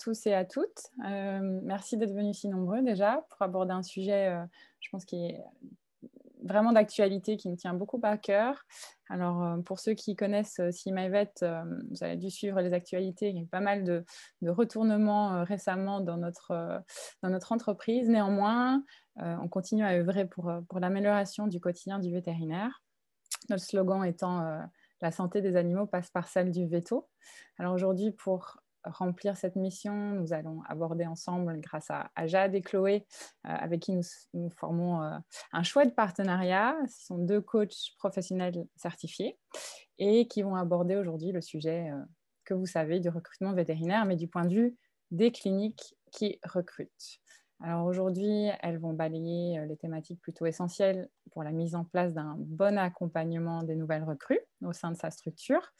tous et à toutes. Euh, merci d'être venus si nombreux déjà pour aborder un sujet, euh, je pense, qui est vraiment d'actualité, qui me tient beaucoup à cœur. Alors, euh, pour ceux qui connaissent CIMAIVET, vous avez dû suivre les actualités. Il y a eu pas mal de, retournements récemment dans notre, dans notre entreprise. Néanmoins, on continue à œuvrer pour, pour l'amélioration du quotidien du vétérinaire. Notre slogan étant la santé des animaux passe par celle du veto. Alors aujourd'hui, pour remplir cette mission, nous allons aborder ensemble, grâce à, Jade et Chloé, euh, avec qui nous, formons euh, un chouette partenariat. Ce sont deux coachs professionnels certifiés et qui vont aborder aujourd'hui le sujet euh, que vous savez du recrutement vétérinaire, mais du point de vue des cliniques qui recrutent. Alors aujourd'hui, elles vont balayer les thématiques plutôt essentielles pour la mise en place d'un bon accompagnement des nouvelles recrues au sein de sa structure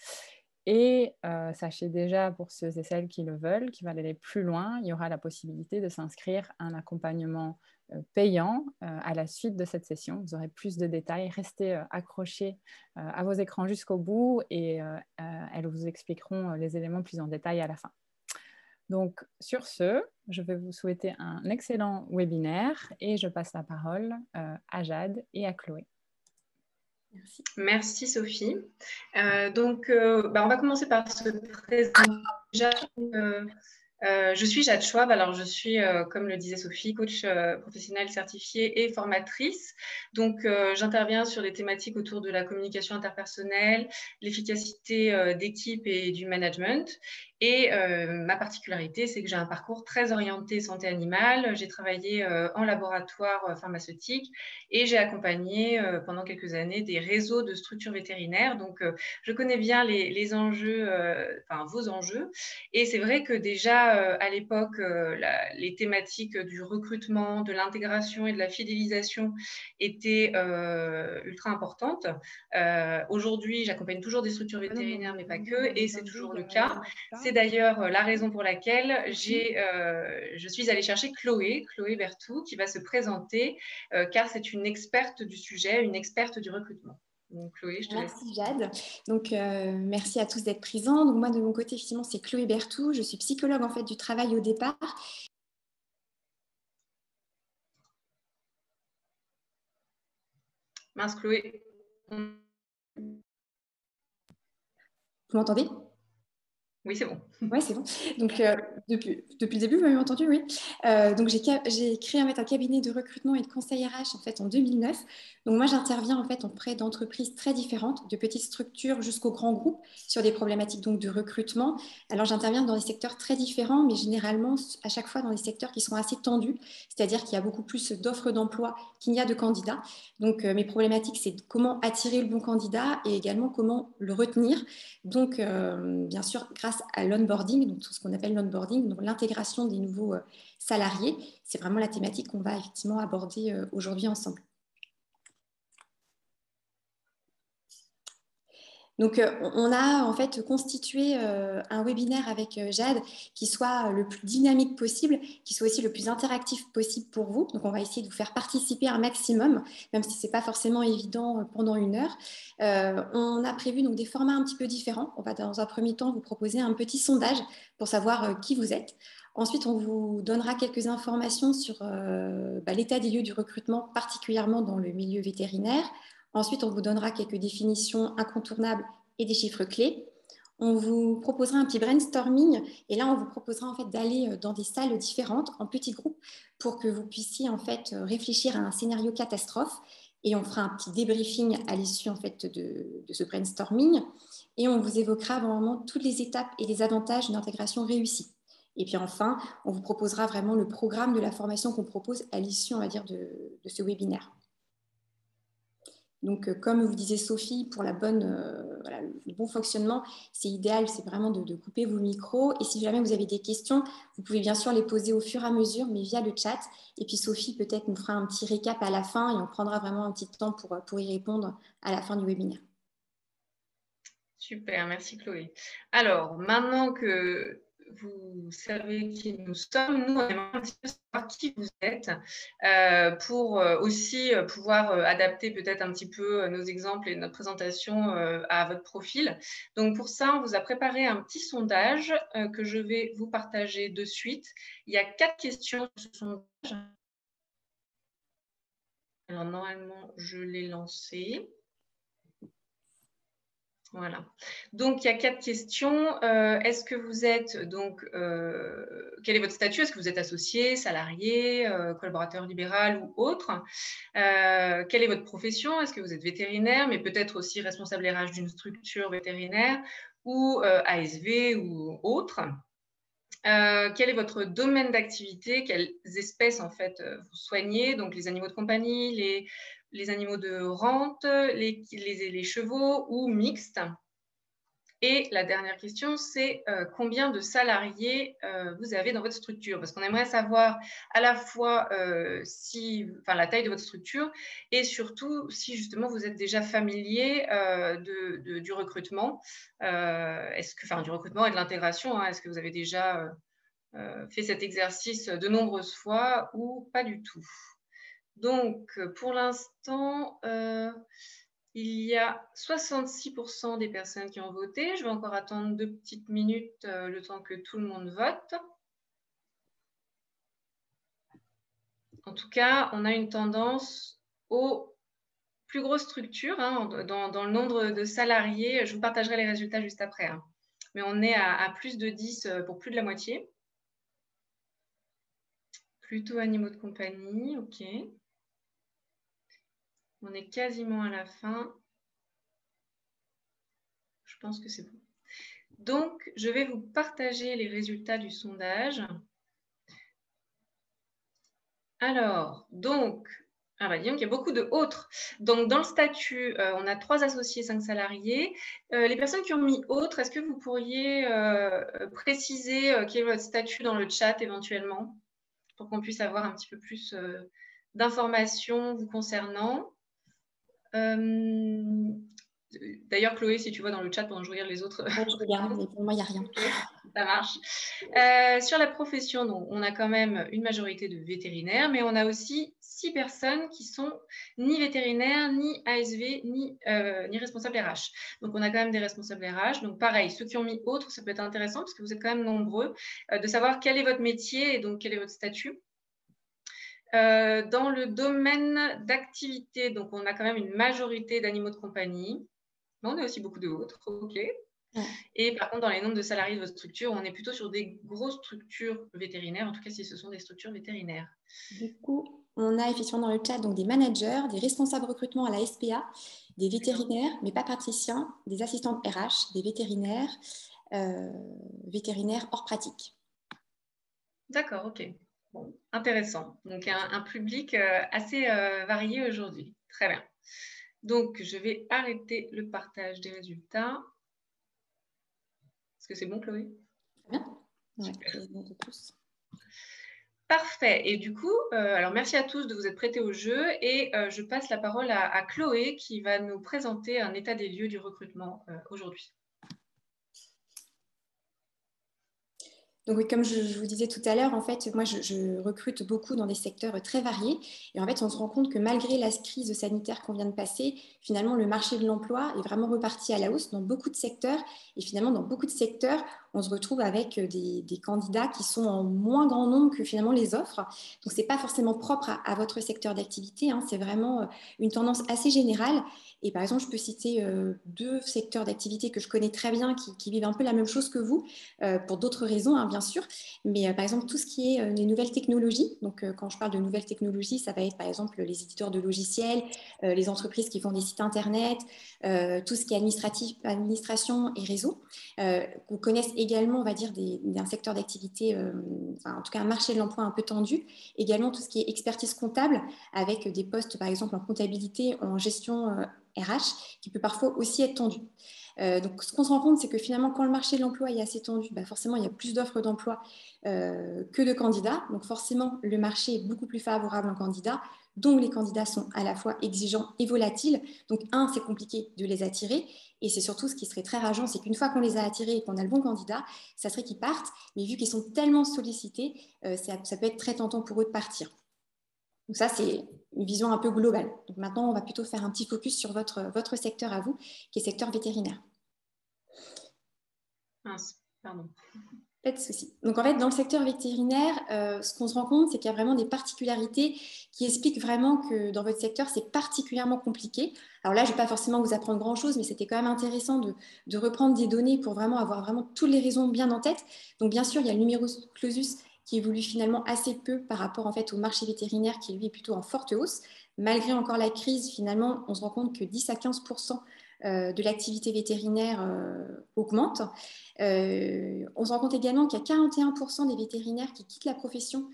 et euh, sachez déjà, pour ceux et celles qui le veulent, qui veulent aller plus loin, il y aura la possibilité de s'inscrire à un accompagnement euh, payant euh, à la suite de cette session. Vous aurez plus de détails. Restez accrochés à vos écrans jusqu'au bout et elles vous expliqueront les éléments plus en détail à la fin. Donc, sur ce, je vais vous souhaiter un excellent webinaire et je passe la parole à Jade et à Chloé. Merci. Sophie. Euh, donc, euh, bah, on va commencer par se présenter. Euh, je suis Jade Schwab. Alors, je suis, comme le disait Sophie, coach professionnel certifié et formatrice. Donc, j'interviens sur des thématiques autour de la communication interpersonnelle, l'efficacité d'équipe et du management. Et euh, ma particularité, c'est que j'ai un parcours très orienté santé animale. J'ai travaillé euh, en laboratoire euh, pharmaceutique et j'ai accompagné pendant quelques années des réseaux de structures vétérinaires. Donc, je connais bien les, les enjeux, enfin vos enjeux. Et c'est vrai que déjà à l'époque, les thématiques du recrutement, de l'intégration et de la fidélisation étaient ultra importantes. Aujourd'hui, j'accompagne toujours des structures vétérinaires, mais pas que, et c'est toujours le cas. C'est d'ailleurs euh, la raison pour laquelle euh, je suis allée chercher Chloé, Chloé Bertou, qui va se présenter, euh, car c'est une experte du sujet, une experte du recrutement. Donc, Chloé, je te merci Jade. Donc, merci à tous d'être présents. Donc, moi, de mon côté, effectivement, c'est Chloé Bertou. Je suis psychologue en fait du travail au départ. Mince, Chloé. Vous m'entendez? Oui, c'est bon. Oui, c'est bon. Donc, euh, depuis, depuis le début, vous m'avez entendu, oui. Euh, donc, j'ai créé en fait, un cabinet de recrutement et de conseil RH en, fait, en 2009. Donc, moi, j'interviens en fait auprès d'entreprises très différentes, de petites structures jusqu'aux grands groupes, sur des problématiques donc, de recrutement. Alors, j'interviens dans des secteurs très différents, mais généralement, à chaque fois, dans des secteurs qui sont assez tendus, c'est-à-dire qu'il y a beaucoup plus d'offres d'emploi qu'il n'y a de candidats. Donc, euh, mes problématiques, c'est comment attirer le bon candidat et également comment le retenir. Donc, bien sûr, grâce à l'onboarding, donc tout ce qu'on appelle l'onboarding, donc l'intégration des nouveaux euh, salariés. C'est vraiment la thématique qu'on va effectivement aborder euh, aujourd'hui ensemble. Donc, euh, on a en fait constitué euh, un webinaire avec euh, Jade qui soit le plus dynamique possible, qui soit aussi le plus interactif possible pour vous. Donc, on va essayer de vous faire participer un maximum, même si ce n'est pas forcément évident pendant une heure. on a prévu donc des formats un petit peu différents. On va dans un premier temps vous proposer un petit sondage pour savoir qui vous êtes. Ensuite, on vous donnera quelques informations sur bah, l'état des lieux du recrutement, particulièrement dans le milieu vétérinaire. Ensuite, on vous donnera quelques définitions incontournables et des chiffres clés. On vous proposera un petit brainstorming et là, on vous proposera en fait d'aller euh, dans des salles différentes en petits groupes pour que vous puissiez en fait euh, réfléchir à un scénario catastrophe et on fera un petit débriefing à l'issue en fait de, ce brainstorming et on vous évoquera vraiment toutes les étapes et les avantages d'une intégration réussie. Et puis enfin, on vous proposera vraiment le programme de la formation qu'on propose à l'issue, on va dire, de ce webinaire. Donc, euh, comme vous disait Sophie, pour la bonne, euh, le bon fonctionnement, c'est idéal, c'est vraiment de, couper vos micros. Et si jamais vous avez des questions, vous pouvez bien sûr les poser au fur et à mesure, mais via le chat. Et puis Sophie peut-être nous fera un petit récap à la fin et on prendra vraiment un petit temps pour, pour y répondre à la fin du webinaire. Super, merci Chloé. Alors, maintenant que vous savez qui nous sommes. Nous, on aimerait un petit peu savoir qui vous êtes euh, pour euh, aussi euh, pouvoir adapter peut-être un petit peu nos exemples et notre présentation à votre profil. Donc, pour ça, on vous a préparé un petit sondage que je vais vous partager de suite. Il y a quatre questions sur ce sondage. Alors, normalement, je l'ai lancé. Voilà. Donc, il y a quatre questions. Euh, est-ce que vous êtes donc, euh, quel est votre statut? Est-ce que vous êtes associé, salarié, euh, collaborateur libéral ou autre? Quelle est votre profession? Est-ce que vous êtes vétérinaire, mais peut-être aussi responsable RH d'une structure vétérinaire ou ASV ou autre? Quel est votre domaine d'activité? Quelles espèces en fait vous soignez? Donc les animaux de compagnie, les les animaux de rente, les, chevaux ou mixtes. Et la dernière question, c'est euh, combien de salariés euh, vous avez dans votre structure? Parce qu'on aimerait savoir à la fois euh, la taille de votre structure et surtout si justement vous êtes déjà familier du recrutement, du recrutement et de l'intégration. Hein, est-ce que vous avez déjà fait cet exercice de nombreuses fois ou pas du tout? Donc, pour l'instant, euh, il y a 66% des personnes qui ont voté. Je vais encore attendre deux petites minutes euh, le temps que tout le monde vote. En tout cas, on a une tendance aux plus grosses structures hein, dans, le nombre de salariés. Je vous partagerai les résultats juste après. Hein. Mais on est à, à, plus de 10 euh, pour plus de la moitié. Plutôt animaux de compagnie, ok. On est quasiment à la fin. Je pense que c'est bon. Donc, je vais vous partager les résultats du sondage. Alors, donc, ah bah, il y a beaucoup de autres. Donc, dans le statut, euh, on a trois associés, cinq salariés. Euh, les personnes qui ont mis autres, est-ce que vous pourriez euh, préciser quel est votre statut dans le chat éventuellement pour qu'on puisse avoir un petit peu plus d'informations vous concernant? Euh, d'ailleurs, Chloé, si tu vois dans le chat pendant que je regarde les autres. je regarde, mais pour moi, il n'y a rien. Ça marche. Euh, sur la profession, donc, on a quand même une majorité de vétérinaires, mais on a aussi six personnes qui sont ni vétérinaires, ni ASV, ni, euh, ni responsables RH. Donc, on a quand même des responsables RH. Donc, pareil, ceux qui ont mis autres, ça peut être intéressant parce que vous êtes quand même nombreux, de savoir quel est votre métier et donc quel est votre statut. Euh, dans le domaine d'activité, donc on a quand même une majorité d'animaux de compagnie, mais on a aussi beaucoup d'autres, ok. Et par contre, dans les nombres de salariés de votre structure, on est plutôt sur des grosses structures vétérinaires, en tout cas si ce sont des structures vétérinaires. Du coup, on a effectivement dans le chat donc, des managers, des responsables recrutement à la SPA, des vétérinaires, mais pas praticiens, des assistantes RH, des vétérinaires, euh, vétérinaires hors pratique. D'accord, ok intéressant. Donc, un, public euh, assez euh, varié aujourd'hui. Très bien. Donc, je vais arrêter le partage des résultats. Est-ce que c'est bon, Chloé? Bien. Parfait. Et du coup, euh, alors merci à tous de vous être prêtés au jeu et je passe la parole à, Chloé qui va nous présenter un état des lieux du recrutement aujourd'hui. Donc comme je, vous disais tout à l'heure, en fait, moi, je, recrute beaucoup dans des secteurs très variés. Et en fait, on se rend compte que malgré la crise sanitaire qu'on vient de passer, finalement, le marché de l'emploi est vraiment reparti à la hausse dans beaucoup de secteurs. Et finalement, dans beaucoup de secteurs, on se retrouve avec des, candidats qui sont en moins grand nombre que finalement les offres. Donc, ce n'est pas forcément propre à, votre secteur d'activité. Hein. c'est vraiment euh, une tendance assez générale. Et par exemple, je peux citer euh, deux secteurs d'activité que je connais très bien qui, vivent un peu la même chose que vous, euh, pour d'autres raisons, hein, bien sûr. Mais euh, par exemple, tout ce qui est les nouvelles technologies. Donc, quand je parle de nouvelles technologies, ça va être par exemple les éditeurs de logiciels, les entreprises qui font des sites internet, tout ce qui est administratif, administration et réseau. qu'on connaisse également, on va dire, d'un secteur d'activité, en tout cas un marché de l'emploi un peu tendu. Également tout ce qui est expertise comptable, avec des postes, par exemple, en comptabilité, en gestion RH qui peut parfois aussi être tendu. donc, ce qu'on se rend compte, c'est que finalement, quand le marché de l'emploi est assez tendu, bah, forcément, il y a plus d'offres d'emploi que de candidats. Donc, forcément, le marché est beaucoup plus favorable aux candidats. Donc, les candidats sont à la fois exigeants et volatiles. Donc, un, c'est compliqué de les attirer. Et c'est surtout ce qui serait très rageant, c'est qu'une fois qu'on les a attirés et qu'on a le bon candidat, ça serait qu'ils partent. Mais vu qu'ils sont tellement sollicités, ça peut être très tentant pour eux de partir. Donc ça, c'est une vision un peu globale. Maintenant, on va plutôt faire un petit focus sur votre, secteur à vous, qui est secteur vétérinaire. Pas de souci. Donc en fait, dans le secteur vétérinaire, euh, ce qu'on se rend compte, c'est qu'il y a vraiment des particularités qui expliquent vraiment que dans votre secteur, c'est particulièrement compliqué. Alors là, je ne vais pas forcément vous apprendre grand-chose, mais c'était quand même intéressant de, reprendre des données pour vraiment avoir vraiment toutes les raisons bien en tête. Donc bien sûr, il y a le numerus clausus qui évolue finalement assez peu par rapport en fait au marché vétérinaire qui lui est plutôt en forte hausse. Malgré encore la crise, finalement, on se rend compte que 10 à 15 euh, de l'activité vétérinaire euh, augmente. Euh, on se rend compte également qu'il y a 41% des vétérinaires qui quittent la profession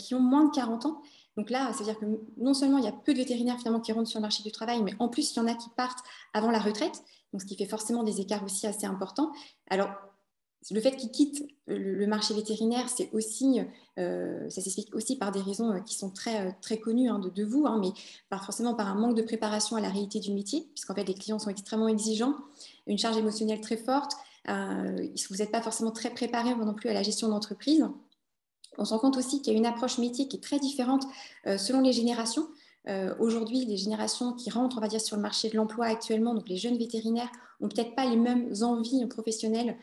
qui ont moins de 40 ans. Donc là, c'est-à-dire que non seulement il y a peu de vétérinaires finalement qui rentrent sur le marché du travail, mais en plus, il y en a qui partent avant la retraite, donc ce qui fait forcément des écarts aussi assez importants. Alors, le fait qu'ils quittent le, marché vétérinaire, c'est aussi, euh, ça s'explique aussi par des raisons euh, qui sont très, euh, très connues hein, de, vous, hein, mais pas forcément par un manque de préparation à la réalité du métier, puisqu'en fait les clients sont extrêmement exigeants, une charge émotionnelle très forte, vous n'êtes pas forcément très préparé non plus à la gestion d'entreprise. On se rend compte aussi qu'il y a une approche métier qui est très différente selon les générations. Aujourd'hui, les générations qui rentrent, on va dire, sur le marché de l'emploi actuellement, donc les jeunes vétérinaires, n'ont peut-être pas les mêmes envies professionnelles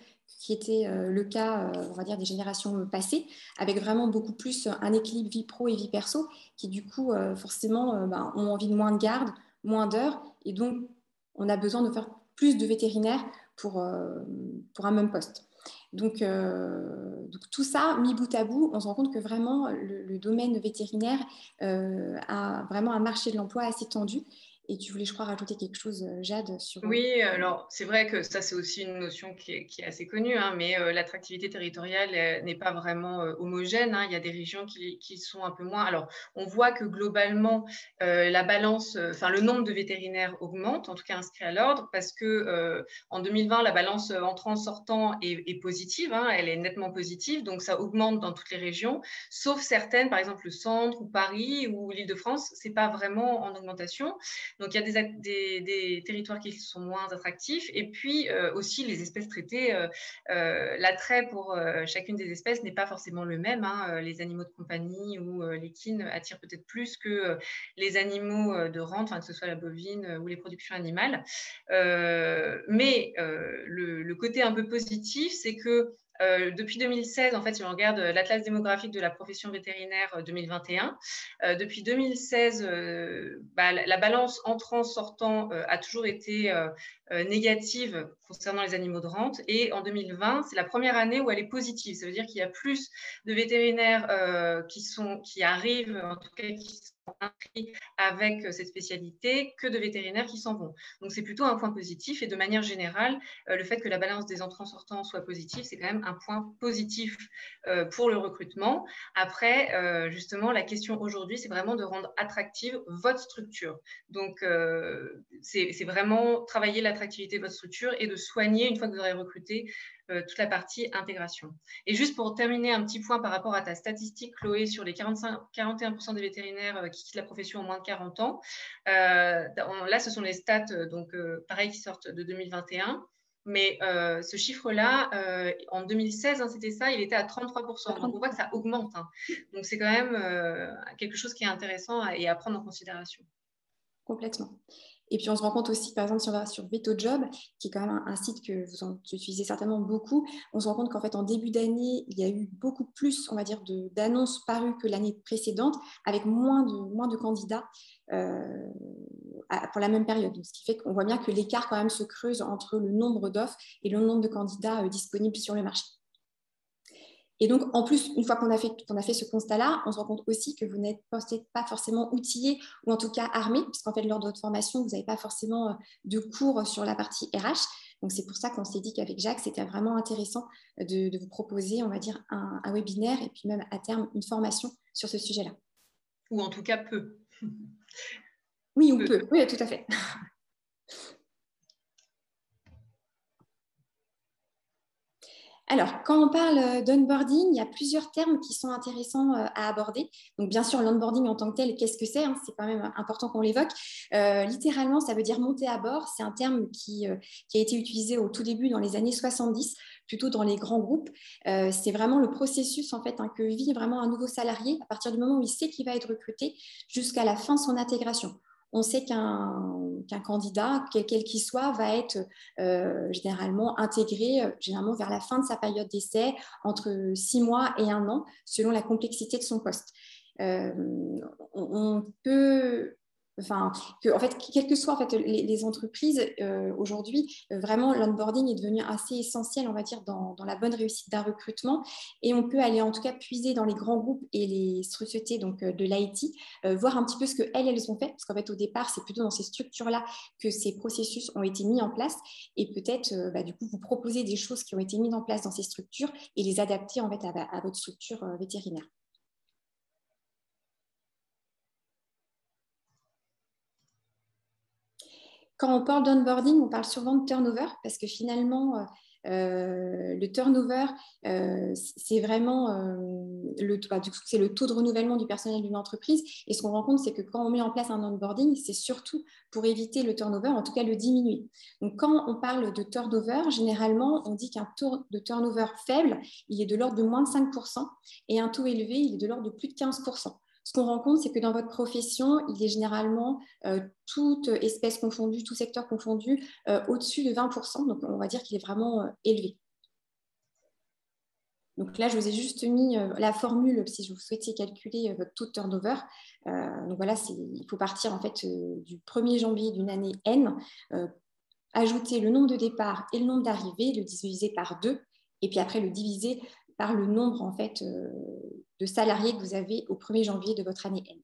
qui était euh, le cas, euh, on dire, des générations passées, avec vraiment beaucoup plus un équilibre vie pro et vie perso, qui du coup, euh, forcément, ben, ont envie de moins de garde, moins d'heures, et donc on a besoin de faire plus de vétérinaires pour, pour un même poste. Donc, tout ça, mis bout à bout, on se rend compte que vraiment le domaine vétérinaire a vraiment un marché de l'emploi assez tendu et tu voulais, je crois, rajouter quelque chose, euh, Jade, sur... Oui, alors c'est vrai que ça, c'est aussi une notion qui est, assez connue, hein, mais euh, l'attractivité territoriale n'est pas vraiment euh, homogène. Hein. il y a des régions qui, qui, sont un peu moins... Alors, on voit que globalement, la balance, enfin, le nombre de vétérinaires augmente, en tout cas inscrit à l'ordre, parce que en 2020, la balance entrant-sortant est, est, positive, hein, elle est nettement positive, donc ça augmente dans toutes les régions, sauf certaines, par exemple le centre ou Paris ou l'Île-de-France, c'est pas vraiment en augmentation. Donc, il y a des, territoires qui sont moins attractifs. Et puis euh, aussi, les espèces traitées, euh, euh, l'attrait pour chacune des espèces n'est pas forcément le même. Hein. Les animaux de compagnie ou les kines attirent peut-être plus que les animaux de rente, que ce soit la bovine ou les productions animales. mais le, côté un peu positif, c'est que euh, depuis 2016, en fait, si on regarde euh, l'Atlas démographique de la profession vétérinaire 2021, euh, depuis 2016, bah, la balance entrant-sortant a toujours été négative concernant les animaux de rente. Et en 2020, c'est la première année où elle est positive. Ça veut dire qu'il y a plus de vétérinaires qui, sont, qui arrivent, en tout cas qui avec euh, cette spécialité que de vétérinaires qui s'en vont. Donc c'est plutôt un point positif et de manière générale, euh, le fait que la balance des entrants-sortants soit positive, c'est quand même un point positif euh, pour le recrutement. Après, justement, la question aujourd'hui, c'est vraiment de rendre attractive votre structure. Donc c'est vraiment travailler l'attractivité de votre structure et de soigner, une fois que vous aurez recruté, euh, toute la partie intégration. Et juste pour terminer un petit point par rapport à ta statistique, Chloé, sur les 45, 41% des vétérinaires euh, qui quittent la profession en moins de 40 ans. Euh, là, ce sont les stats, donc pareil, qui sortent de 2021. Mais ce chiffre-là, en 2016, hein, c'était ça, il était à 33%. Donc on voit que ça augmente. Hein. Donc c'est quand même quelque chose qui est intéressant et à prendre en considération. Complètement. Et puis on se rend compte aussi, par exemple, si on va sur VetoJob, qui est quand même un, site que vous utilisez certainement beaucoup, on se rend compte qu'en fait, en début d'année, il y a eu beaucoup plus, on va d'annonces parues que l'année précédente, avec moins de, moins de candidats euh, pour la même période. ce qui fait qu'on voit bien que l'écart quand même se creuse entre le nombre d'offres et le nombre de candidats euh, disponibles sur le marché. Et donc, en plus, une fois qu'on a, fait, a fait ce constat-là, on se rend compte aussi que vous n'êtes pas forcément outillé ou en tout cas armé, puisqu'en fait, lors de votre formation, vous n'avez pas forcément euh, de cours sur la partie RH. Donc, c'est pour ça qu'on s'est dit qu'avec Jacques, c'était vraiment intéressant de, vous proposer, on va dire, un, webinaire et puis même à terme, une formation sur ce sujet-là. Ou en tout cas, peu. Oui, ou peu. Oui, tout à fait. alors, quand on parle d'onboarding, il y a plusieurs termes qui sont intéressants à aborder. Donc, bien sûr, l'onboarding en tant que tel, qu'est-ce que c'est hein, C'est quand même important qu'on l'évoque. littéralement, ça veut dire monter à bord. C'est un terme qui, a été utilisé au tout début dans les années 70 plutôt dans les grands groupes. Euh, c'est vraiment le processus en fait hein, que vit vraiment un nouveau salarié à partir du moment où il sait qu'il va être recruté jusqu'à la fin de son intégration. On sait qu'un candidat, quel qu'il soit, va être euh, généralement intégré euh, généralement vers la fin de sa période d'essai, entre six mois et un an, selon la complexité de son poste. on peut Enfin, que, en fait, quelles que soient les, entreprises, euh, aujourd'hui, euh, vraiment, l'onboarding est devenu assez essentiel, on va dire, dans, la bonne réussite d'un recrutement. Et on peut aller, en tout cas, puiser dans les grands groupes et les donc, euh, de l'IT, voir un petit peu ce qu'elles, elles ont fait. Parce qu'en fait, au départ, c'est plutôt dans ces structures-là que ces processus ont été mis en place. Et peut-être, bah, du coup, vous proposer des choses qui ont été mises en place dans ces structures et les adapter, en fait, à votre structure vétérinaire. Quand on parle d'onboarding, on parle souvent de turnover parce que finalement, euh, euh, le turnover, euh, c'est vraiment le, bah, le taux de renouvellement du personnel d'une entreprise. Et ce qu'on rencontre, c'est que quand on met en place un onboarding, c'est surtout pour éviter le turnover, en tout cas le diminuer. Donc, quand on parle de turnover, généralement, on dit qu'un taux de turnover faible, il est de l'ordre de moins de 5%, et un taux élevé, il est de l'ordre de plus de 15% ce qu'on rencontre, c'est que dans votre profession, il est généralement euh, toute espèce confondue, tout secteur confondu, euh, au-dessus de 20%. Donc, on va dire qu'il est vraiment euh, élevé. Donc là, je vous ai juste mis la formule si vous souhaitiez calculer votre taux de turnover. donc voilà, il faut partir en fait du 1er janvier d'une année N, ajouter le nombre de départs et le nombre d'arrivées, le diviser par deux, et puis après le diviser par le nombre en fait euh, de salariés que vous avez au 1er janvier de votre année N.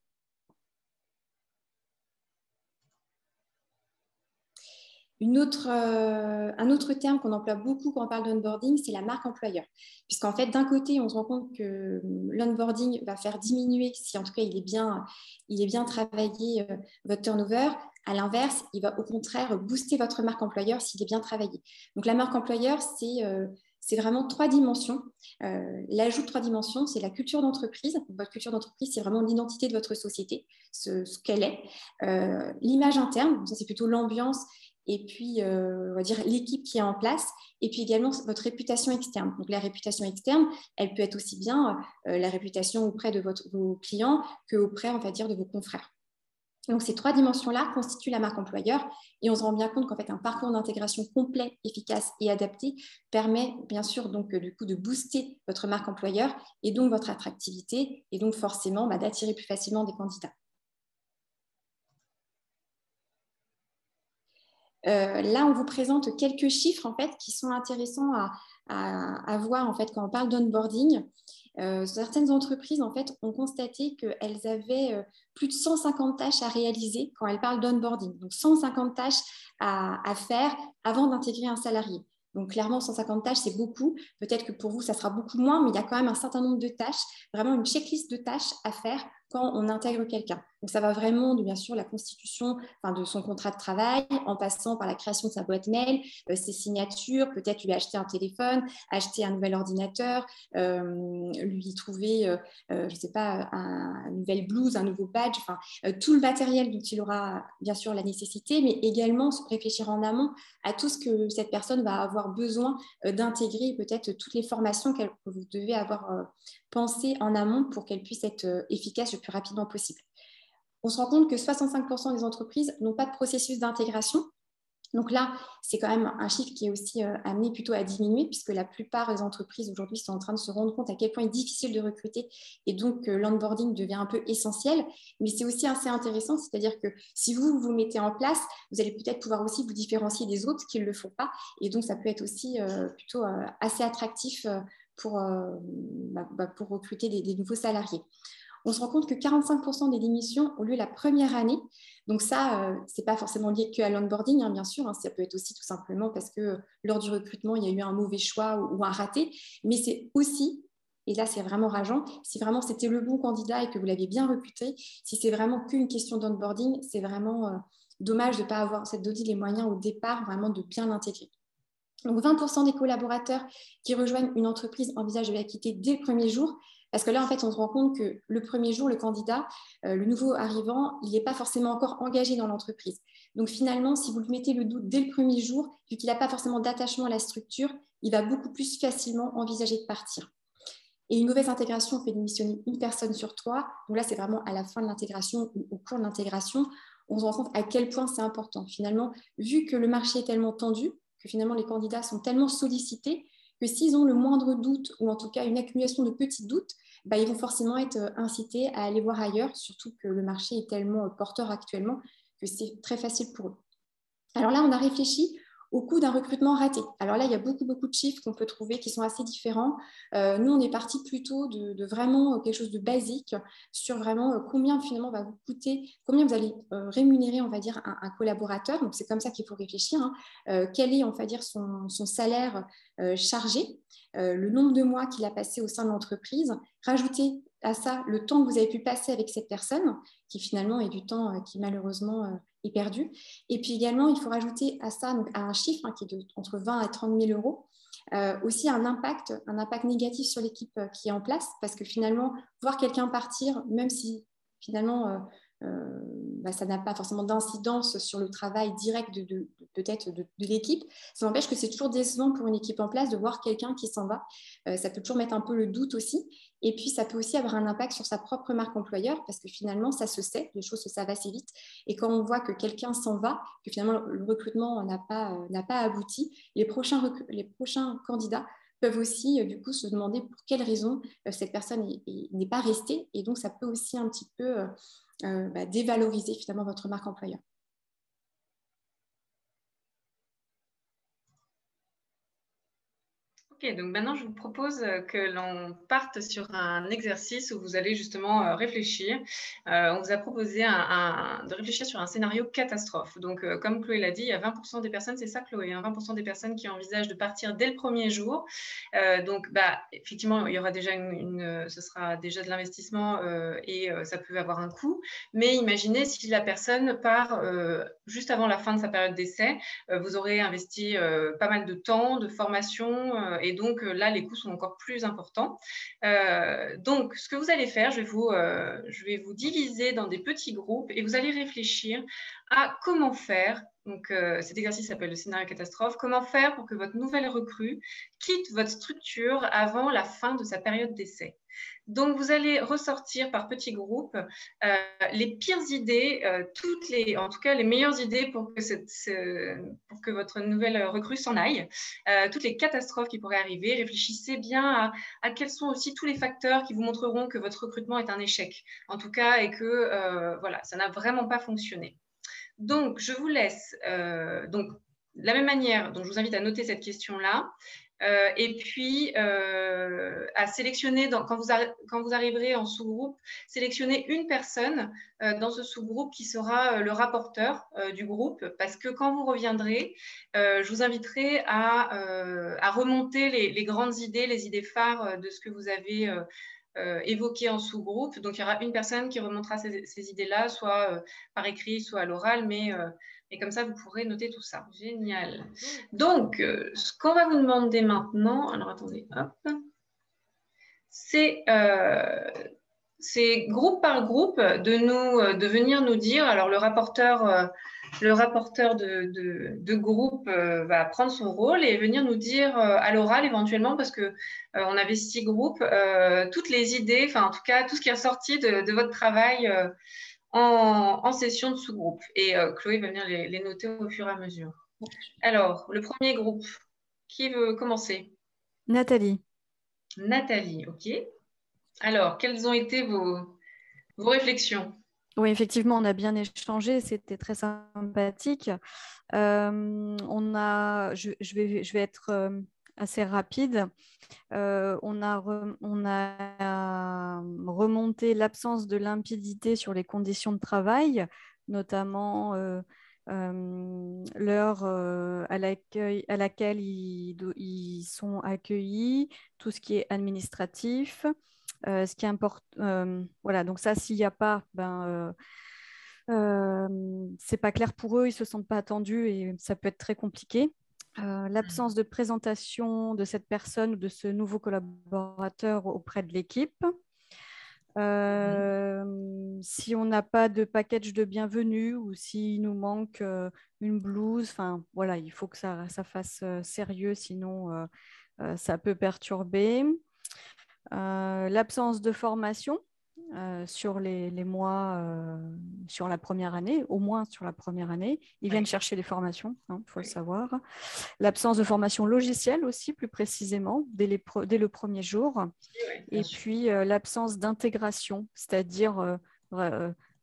Euh, un autre terme qu'on emploie beaucoup quand on parle d'onboarding, c'est la marque employeur. Puisqu'en fait, d'un côté, on se rend compte que l'onboarding va faire diminuer, si en tout cas il est bien, il est bien travaillé, euh, votre turnover. À l'inverse, il va au contraire booster votre marque employeur s'il est bien travaillé. Donc la marque employeur, c'est c'est vraiment trois dimensions. Euh, l'ajout de trois dimensions, c'est la culture d'entreprise. Votre culture d'entreprise, c'est vraiment l'identité de votre société, ce, qu'elle est. Euh, l'image interne, ça c'est plutôt l'ambiance et puis, euh, on va dire, l'équipe qui est en place, et puis également votre réputation externe. Donc, la réputation externe, elle peut être aussi bien la réputation auprès de votre, vos clients qu'auprès, on va dire, de vos confrères. Donc, ces trois dimensions-là constituent la marque employeur et on se rend bien compte qu'en fait, un parcours d'intégration complet, efficace et adapté permet bien sûr donc du coup de booster votre marque employeur et donc votre attractivité et donc forcément bah, d'attirer plus facilement des candidats. Euh, là, on vous présente quelques chiffres en fait qui sont intéressants à, à, voir en fait quand on parle d'onboarding. Euh, certaines entreprises en fait ont constaté qu'elles avaient euh, plus de 150 tâches à réaliser quand elles parlent d'onboarding. Donc 150 tâches à, à faire avant d'intégrer un salarié. Donc clairement, 150 tâches, c'est beaucoup. Peut-être que pour vous, ça sera beaucoup moins, mais il y a quand même un certain nombre de tâches, vraiment une checklist de tâches à faire quand on intègre quelqu'un. Donc ça va vraiment de bien sûr la constitution de son contrat de travail, en passant par la création de sa boîte mail, euh, ses signatures, peut-être lui acheter un téléphone, acheter un nouvel ordinateur, euh, lui trouver, euh, je ne sais pas, un, une nouvelle blouse, un nouveau badge, enfin tout le matériel dont il aura bien sûr la nécessité, mais également réfléchir en amont à tout ce que cette personne va avoir besoin d'intégrer, peut-être toutes les formations que vous devez avoir pensées en amont pour qu'elle puisse être efficace le plus rapidement possible on se rend compte que 65% des entreprises n'ont pas de processus d'intégration. Donc là, c'est quand même un chiffre qui est aussi euh, amené plutôt à diminuer, puisque la plupart des entreprises aujourd'hui sont en train de se rendre compte à quel point il est difficile de recruter, et donc euh, l'onboarding devient un peu essentiel. Mais c'est aussi assez intéressant, c'est-à-dire que si vous vous mettez en place, vous allez peut-être pouvoir aussi vous différencier des autres qui ne le font pas, et donc ça peut être aussi euh, plutôt assez attractif bah, bah, pour recruter des nouveaux salariés on se rend compte que 45% des démissions ont lieu la première année. Donc ça, euh, ce n'est pas forcément lié que à l'onboarding, hein, bien sûr. Hein. ça peut être aussi tout simplement parce que lors du recrutement, il y a eu un mauvais choix ou, un raté. Mais c'est aussi, et là c'est vraiment rageant, si vraiment c'était le bon candidat et que vous l'aviez bien recruté, si c'est vraiment qu'une question d'onboarding, c'est vraiment euh, dommage de ne pas avoir cette donné les moyens au départ vraiment de bien l'intégrer. Donc 20% des collaborateurs qui rejoignent une entreprise envisagent de la quitter dès le premier jour. Parce que là, en fait, on se rend compte que le premier jour, le candidat, euh, le nouveau arrivant, il n'est pas forcément encore engagé dans l'entreprise. Donc finalement, si vous lui mettez le doute dès le premier jour, vu qu'il n'a pas forcément d'attachement à la structure, il va beaucoup plus facilement envisager de partir. Et une mauvaise intégration fait démissionner une personne sur trois. Donc là, c'est vraiment à la fin de l'intégration ou au cours de l'intégration, on se rend compte à quel point c'est important. Finalement, vu que le marché est tellement tendu, que finalement les candidats sont tellement sollicités, que s'ils ont le moindre doute, ou en tout cas une accumulation de petits doutes, bah, ils vont forcément être euh, incités à aller voir ailleurs, surtout que le marché est tellement euh, porteur actuellement que c'est très facile pour eux. Alors là, on a réfléchi au coût d'un recrutement raté. Alors là, il y a beaucoup, de chiffres qu'on peut trouver qui sont assez différents. Euh, nous, on est parti plutôt de, vraiment quelque chose de basique sur vraiment euh, combien finalement va vous coûter, combien vous allez euh, rémunérer, on va dire, un, collaborateur. Donc, c'est comme ça qu'il faut réfléchir. Hein. quel est, on va dire, son, salaire chargé, le nombre de mois qu'il a passé au sein de l'entreprise, rajouter à ça le temps que vous avez pu passer avec cette personne, qui finalement est du temps qui malheureusement est perdu. Et puis également, il faut rajouter à ça, donc à un chiffre hein, qui est de, entre 20 et 30 000 euros, euh, aussi un impact, un impact négatif sur l'équipe euh, qui est en place, parce que finalement, voir quelqu'un partir, même si finalement euh, euh, bah, ça n'a pas forcément d'incidence sur le travail direct de, peut-être de, l'équipe. Ça n'empêche que c'est toujours décevant pour une équipe en place de voir quelqu'un qui s'en va. Euh, ça peut toujours mettre un peu le doute aussi. Et puis, ça peut aussi avoir un impact sur sa propre marque employeur parce que finalement, ça se sait, les choses se savent assez vite. Et quand on voit que quelqu'un s'en va, que finalement le recrutement n'a pas, euh, pas abouti, les prochains, les prochains candidats peuvent aussi du coup se demander pour quelles raisons cette personne n'est pas restée. Et donc, ça peut aussi un petit peu euh, bah, dévaloriser finalement votre marque employeur. Ok, donc maintenant je vous propose euh, que l'on parte sur un exercice où vous allez justement euh, réfléchir. Euh, on vous a proposé de réfléchir sur un scénario catastrophe. Donc, comme Chloé l'a dit, il y a 20% des personnes, c'est ça Chloé, 20% hein, des personnes qui envisagent de partir dès le premier jour. donc, bah, effectivement, il y aura déjà une, ce sera déjà de l'investissement et ça peut avoir un coût. Mais imaginez si la personne part juste avant la fin de sa période d'essai, vous aurez investi pas mal de temps, de formation et donc euh, là, les coûts sont encore plus importants. Euh, donc, ce que vous allez faire, je vais, vous, euh, je vais vous diviser dans des petits groupes et vous allez réfléchir à comment faire. Donc, cet exercice s'appelle le scénario catastrophe. Comment faire pour que votre nouvelle recrue quitte votre structure avant la fin de sa période d'essai donc, vous allez ressortir par petits groupes euh, les pires idées, euh, toutes les, en tout cas les meilleures idées pour que, votre nouvelle recrue s'en aille, euh, toutes les catastrophes qui pourraient arriver. Réfléchissez bien à, quels sont aussi tous les facteurs qui vous montreront que votre recrutement est un échec, en tout cas, et que voilà, ça n'a vraiment pas fonctionné. Donc, je vous laisse donc, de la même manière, donc je vous invite à noter cette question-là. Euh, et puis, euh, à sélectionner, quand, vous arriverez en sous-groupe, sélectionner une personne euh, dans ce sous-groupe qui sera le rapporteur du groupe, parce que quand vous reviendrez, je vous inviterai à, remonter les, grandes idées, les idées phares de ce que vous avez évoqué en sous-groupe. Donc, il y aura une personne qui remontera ces, idées-là, soit par écrit, soit à l'oral, mais et comme ça, vous pourrez noter tout ça. Génial. Donc, euh, ce qu'on va vous demander maintenant, alors attendez, hop, c'est euh, groupe par groupe de, nous, euh, de venir nous dire, alors le rapporteur, euh, le rapporteur de, de, groupe va prendre son rôle et venir nous dire à l'oral éventuellement, parce qu'on on avait six groupes, toutes les idées, enfin en tout cas tout ce qui est sorti de, votre travail en, session de sous-groupe. Et euh, Chloé va venir les, noter au fur et à mesure. Alors, le premier groupe, qui veut commencer? Nathalie. Nathalie, ok. Alors, quelles ont été vos, vos réflexions? Oui, effectivement, on a bien échangé, c'était très sympathique. Euh, on a, je, vais, je vais être euh, assez rapide. Euh, on, a on, a remonté l'absence de limpidité sur les conditions de travail, notamment l'heure à, laquelle ils, sont accueillis, tout ce qui est administratif. Ce qui importe, voilà, donc ça, s'il n'y a pas, ben, c'est pas clair pour eux, ils se sentent pas attendus et ça peut être très compliqué. l'absence de présentation de cette personne ou de ce nouveau collaborateur auprès de l'équipe. Euh, si on n'a pas de package de bienvenue ou s'il nous manque euh, une blouse, enfin voilà, il faut que ça, ça fasse euh, sérieux, sinon ça peut perturber. L'absence de formation, euh, sur les, mois, euh, sur la première année, au moins sur la première année. Ils viennent chercher les formations, il hein, faut le savoir. L'absence de formation logicielle aussi, plus précisément, dès, le premier jour. Et puis euh, l'absence d'intégration, c'est-à-dire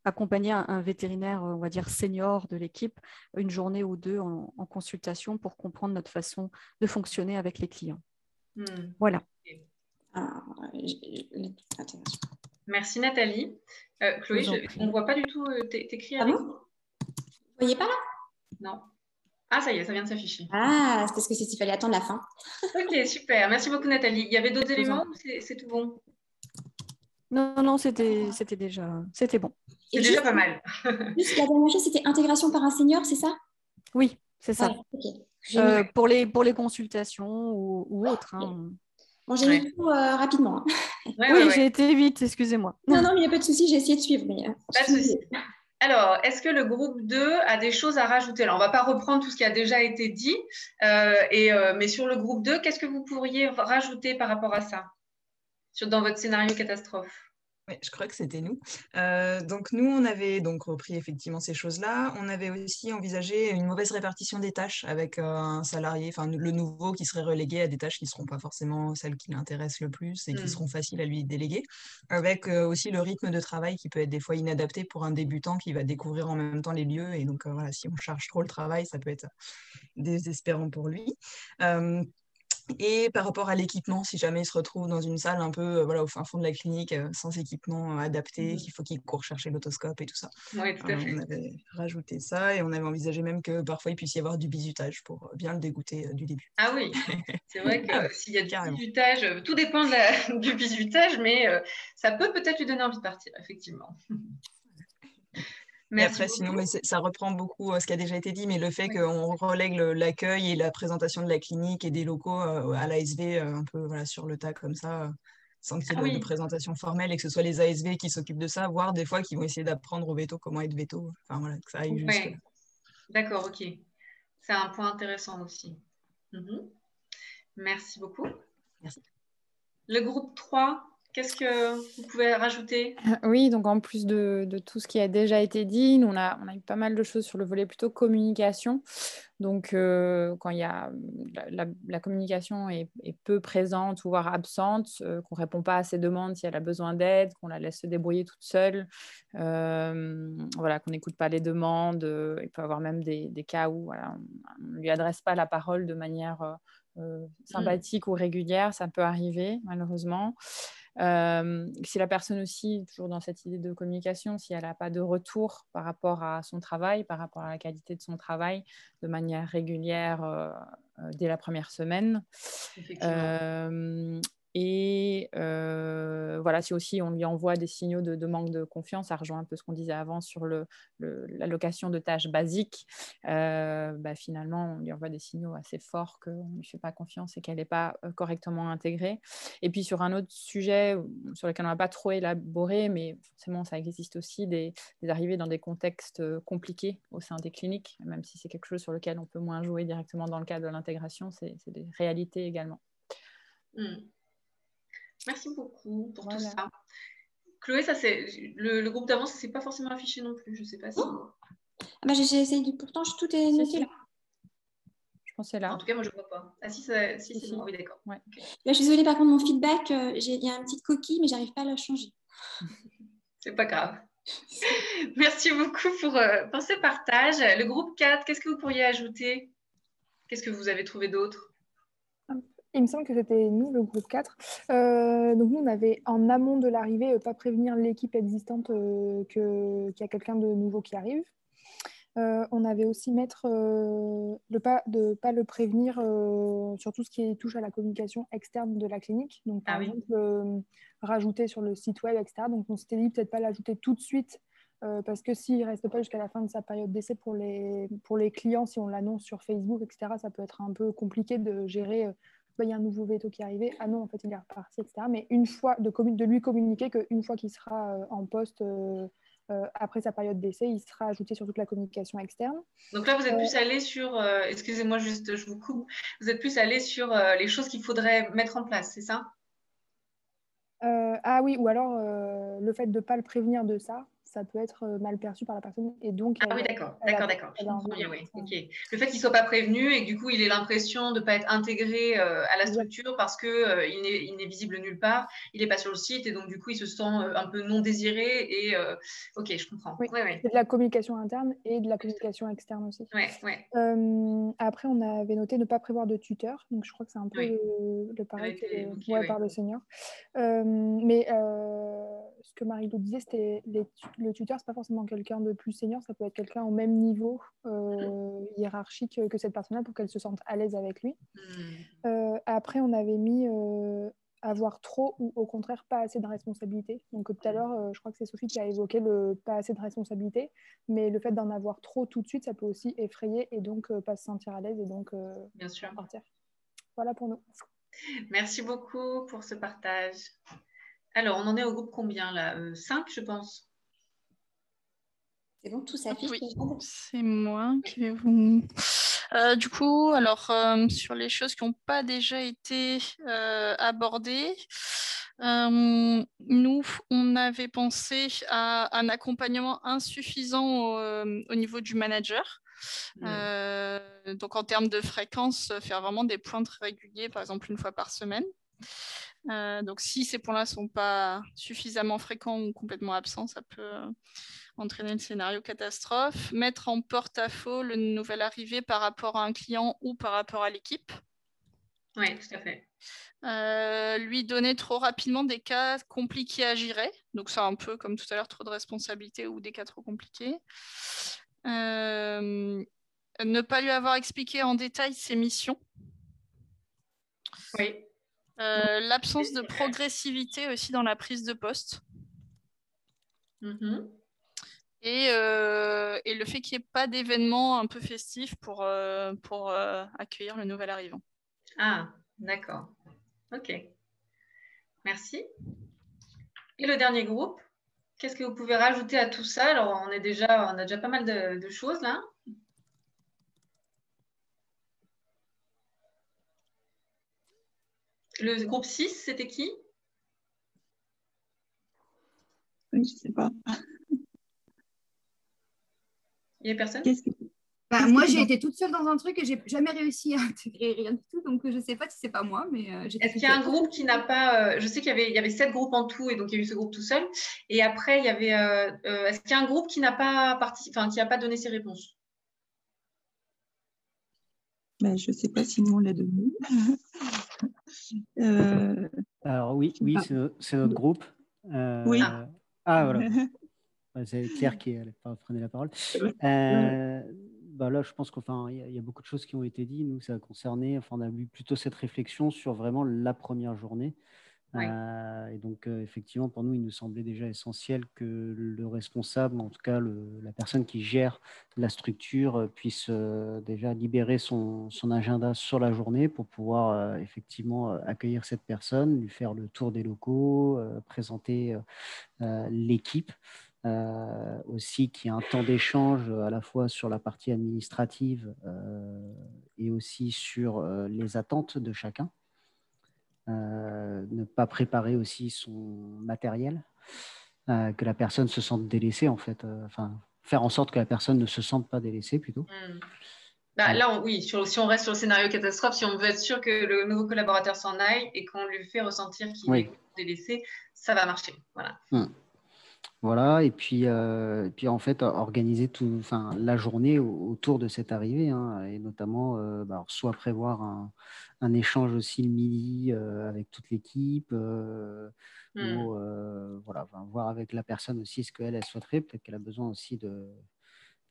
accompagner un, vétérinaire, on va dire senior de l'équipe, une journée ou deux en, consultation pour comprendre notre façon de fonctionner avec les clients. Hmm. Voilà. Merci Nathalie. Euh, Chloé, on ne voit pas du tout euh, t'écrire. Ah avec vous ne voyez pas là? Non. Ah, ça y est, ça vient de s'afficher. Ah, c'est parce que il fallait attendre la fin. ok, super. Merci beaucoup Nathalie. Il y avait d'autres éléments ou c'est tout bon? Non, non, c'était déjà c'était bon. C'est déjà pas mal. juste la dernière chose, c'était intégration par un senior, c'est ça? Oui, c'est ça. Euh, pour, les, pour les consultations ou, autres. Hein. Bon, j'ai mis tout euh, rapidement. Hein. oui, j'ai été vite, excusez-moi. Non, non, il n'y a pas de souci, j'ai essayé de suivre. Mais, euh, pas de souci. Alors, est-ce que le groupe 2 a des choses à rajouter? Alors, on ne va pas reprendre tout ce qui a déjà été dit, euh, et, mais sur le groupe 2, qu'est-ce que vous pourriez rajouter par rapport à ça? Sur, dans votre scénario catastrophe oui, je crois que c'était nous. Euh, donc nous, on avait donc repris effectivement ces choses-là. On avait aussi envisagé une mauvaise répartition des tâches avec euh, un salarié, enfin le nouveau qui serait relégué à des tâches qui ne seront pas forcément celles qui l'intéressent le plus et qui mmh. seront faciles à lui déléguer. Avec euh, aussi le rythme de travail qui peut être des fois inadapté pour un débutant qui va découvrir en même temps les lieux. Et donc voilà, si on charge trop le travail, ça peut être désespérant pour lui. Et par rapport à l'équipement, si jamais il se retrouve dans une salle un peu euh, voilà, au fin fond de la clinique, euh, sans équipement euh, adapté, mmh qu'il faut qu'il court chercher l'autoscope et tout ça. Oui, tout à fait. on avait rajouté ça et on avait envisagé même que parfois il puisse y avoir du bisutage pour bien le dégoûter du début. Ah oui, c'est vrai que ah s'il y a du bisutage, tout dépend du bisutage, mais ça peut peut-être lui donner envie de partir, effectivement. Mais après, sinon, ça reprend beaucoup euh, ce qui a déjà été dit, mais le fait qu'on relègue l'accueil et la présentation de la clinique et des locaux euh, à l'ASV euh, un peu voilà, sur le tas comme ça, sans qu'il y ait ah de, présentation formelle et que ce soit les ASV qui s'occupent de ça, voire des fois qui vont essayer d'apprendre au veto comment être veto. Enfin voilà, que ça aille jusque D'accord, ok. C'est un point intéressant aussi. Mhm. Merci beaucoup. Merci. Le groupe 3, Qu'est-ce que vous pouvez rajouter? Oui, donc en plus de, tout ce qui a déjà été dit, nous, on a, on a eu pas mal de choses sur le volet plutôt communication. Donc, euh, quand il y a la, communication est, peu présente ou voire absente, euh, qu'on ne répond pas à ses demandes si elle a besoin d'aide, qu'on la laisse se débrouiller toute seule, euh, voilà, qu'on n'écoute pas les demandes. il peut y avoir même des, cas où voilà, on ne lui adresse pas la parole de manière mmh. sympathique ou régulière. Ça peut arriver, malheureusement. Euh, si la personne aussi, toujours dans cette idée de communication, si elle n'a pas de retour par rapport à son travail, par rapport à la qualité de son travail de manière régulière euh, euh, dès la première semaine, et euh, voilà, si aussi on lui envoie des signaux de, manque de confiance, ça rejoint un peu ce qu'on disait avant sur l'allocation de tâches basiques, euh, bah, finalement, on lui envoie des signaux assez forts qu'on ne lui fait pas confiance et qu'elle n'est pas euh, correctement intégrée. Et puis sur un autre sujet sur lequel on n'a pas trop élaboré, mais forcément ça existe aussi, des, arrivées dans des contextes compliqués au sein des cliniques, même si c'est quelque chose sur lequel on peut moins jouer directement dans le cadre de l'intégration, c'est des réalités également. Mmh. Merci beaucoup pour tout ça. Chloé, ça c'est le, groupe d'avance, c'est pas forcément affiché non plus. Je sais pas si. Oh. Ah bah, j'ai essayé de... pourtant tout est noté là. Je pense c'est là. En tout cas, moi je vois pas. Ah si, si, si c'est bon. Oui, d'accord. Ouais. je suis désolée par contre mon feedback, euh, il y a une petite coquille, mais j'arrive pas à la changer. c'est pas grave. Merci beaucoup pour, euh, pour ce partage. Le groupe 4, qu'est-ce que vous pourriez ajouter? Qu'est-ce que vous avez trouvé d'autre? Il me semble que c'était nous, le groupe 4. Euh, donc nous, on avait en amont de l'arrivée, euh, pas prévenir l'équipe existante euh, qu'il y a quelqu'un de nouveau qui arrive. on avait aussi mettre le pas, de ne pas le prévenir sur tout ce qui touche à la communication externe de la clinique. Donc par ah exemple, rajouter sur le site web, etc. Donc on s'était dit peut-être pas l'ajouter tout de suite parce que s'il ne reste pas jusqu'à la fin de sa période d'essai pour les, pour les clients, si on l'annonce sur Facebook, etc., ça peut être un peu compliqué de gérer bah, il y a un nouveau veto qui est arrivé, ah non, en fait, il est reparti, etc. Mais une fois, de, de lui communiquer qu'une fois qu'il sera en poste euh, après sa période d'essai, il sera ajouté sur toute la communication externe. Donc là, vous êtes euh, plus allé sur, euh, excusez-moi juste, je vous coupe, vous êtes plus allé sur les choses qu'il faudrait mettre en place, c'est ça? Ah oui, ou alors le fait de ne pas le prévenir de ça, ça peut être euh, mal perçu par la personne. Et donc, ah oui, d'accord, d'accord, d'accord. Le fait qu'il ne soit pas prévenu et que du coup, il ait l'impression de ne pas être intégré euh, à la structure parce qu'il euh, il n'est visible nulle part, il n'est pas sur le site et donc du coup, il se sent un peu non désiré. Et ok, je comprends. Oui, C'est de la communication interne et de la communication externe aussi. après, on avait noté ne pas prévoir de tuteur. Donc, je crois que c'est un peu le, pareil que, par le senior. mais ce que Marie-Lou disait, c'était les, le tuteur, c'est pas forcément quelqu'un de plus senior, ça peut être quelqu'un au même niveau euh, hiérarchique que cette personne-là pour qu'elle se sente à l'aise avec lui. Hmm. Euh, après, on avait mis euh, avoir trop ou au contraire pas assez de responsabilité. Donc tout à l'heure, je crois que c'est Sophie qui a évoqué le pas assez de responsabilité, mais le fait d'en avoir trop tout de suite, ça peut aussi effrayer et donc pas se sentir à l'aise et donc Bien sûr. partir. Voilà pour nous. Merci beaucoup pour ce partage. Alors, on en est au groupe combien là? 5, je pense. C'est bon, tout s'affiche oui, C'est moi qui vais vous. Euh, du coup, alors euh, sur les choses qui n'ont pas déjà été euh, abordées, nous, on avait pensé à un accompagnement insuffisant au, niveau du manager. donc en termes de fréquence, faire vraiment des points très réguliers, par exemple une fois par semaine. Donc si ces points-là ne sont pas suffisamment fréquents ou complètement absents, ça peut entraîner le scénario catastrophe, mettre en porte-à-faux le nouvel arrivé par rapport à un client ou par rapport à l'équipe. Oui, tout à fait. Euh, lui donner trop rapidement des cas compliqués à gérer. Donc, c'est un peu comme tout à l'heure, trop de responsabilités ou des cas trop compliqués. Euh, ne pas lui avoir expliqué en détail ses missions. Oui. Euh, l'absence de progressivité aussi dans la prise de poste. Mm-hmm. Euh, et, le fait qu'il n'y ait pas d'événement un peu festif pour, euh, pour euh, accueillir le nouvel arrivant. Ah, d'accord. Ok. Merci. Et le dernier groupe, qu'est-ce que vous pouvez rajouter à tout ça? Alors, on, est déjà, on a déjà pas mal de, choses là. Le groupe 6, c'était qui? Je ne sais pas. Il n'y a personne? Bah, moi, j'ai été toute seule dans un truc et j'ai jamais réussi à intégrer rien du tout. Donc, je ne sais pas si c'est pas moi, mais euh, Est-ce qu'il y a un groupe qui n'a pas. Euh, je sais qu'il y avait, il y avait sept groupes en tout et donc il y a eu ce groupe tout seul. Et après, il y avait. Euh, est-ce qu'il y a un groupe qui n'a pas enfin, qui n'a pas donné ses réponses? Ben, Je ne sais pas si nous on l'a donné. Alors oui, oui, c'est notre groupe. oui. Ah voilà. C'est Claire qui allait prendre la parole. Euh, bah là, je pense qu'il y, y, a beaucoup de choses qui ont été dites. Nous, ça a concerné, enfin, on a eu plutôt cette réflexion sur vraiment la première journée. Euh, et donc, euh, effectivement, pour nous, il nous semblait déjà essentiel que le responsable, en tout cas la personne qui gère la structure, puisse déjà libérer son, agenda sur la journée pour pouvoir effectivement accueillir cette personne, lui faire le tour des locaux, présenter l'équipe. Euh, aussi qu'il y ait un temps d'échange à la fois sur la partie administrative euh, et aussi sur euh, les attentes de chacun. Ne pas préparer aussi son matériel, que la personne se sente délaissée en fait, enfin faire en sorte que la personne ne se sente pas délaissée plutôt. Hmm. Bah, là, oui, si on reste sur le scénario catastrophe, si on veut être sûr que le nouveau collaborateur s'en aille et qu'on lui fait ressentir qu'il est délaissé, ça va marcher. Voilà. Hmm. Voilà, et puis, euh, puis en fait, organiser tout, enfin, la journée autour de cette arrivée, hein, et notamment euh, bah, soit prévoir un, un, échange aussi le midi euh, avec toute l'équipe, ou mmh. voilà, voir avec la personne aussi ce qu'elle elle souhaiterait. Peut-être qu'elle a besoin aussi de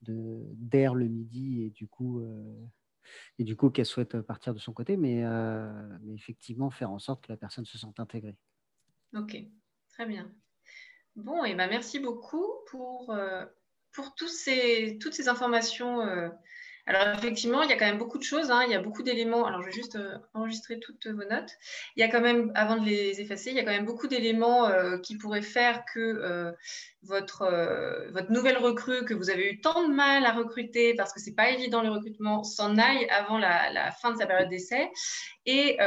d'air le midi et du coup, et du coup qu'elle souhaite partir de son côté, mais, mais effectivement faire en sorte que la personne se sente intégrée. Ok, très bien. Bon, et ben merci beaucoup pour, pour tous ces, toutes ces informations alors effectivement, il y a quand même beaucoup de choses, hein. il y a beaucoup d'éléments. Alors je vais juste euh, enregistrer toutes vos notes. Il y a quand même, avant de les effacer, il y a quand même beaucoup d'éléments euh, qui pourraient faire que euh, votre, votre nouvelle recrue, que vous avez eu tant de mal à recruter, parce que ce n'est pas évident le recrutement, s'en aille avant la, fin de sa période d'essai. Et,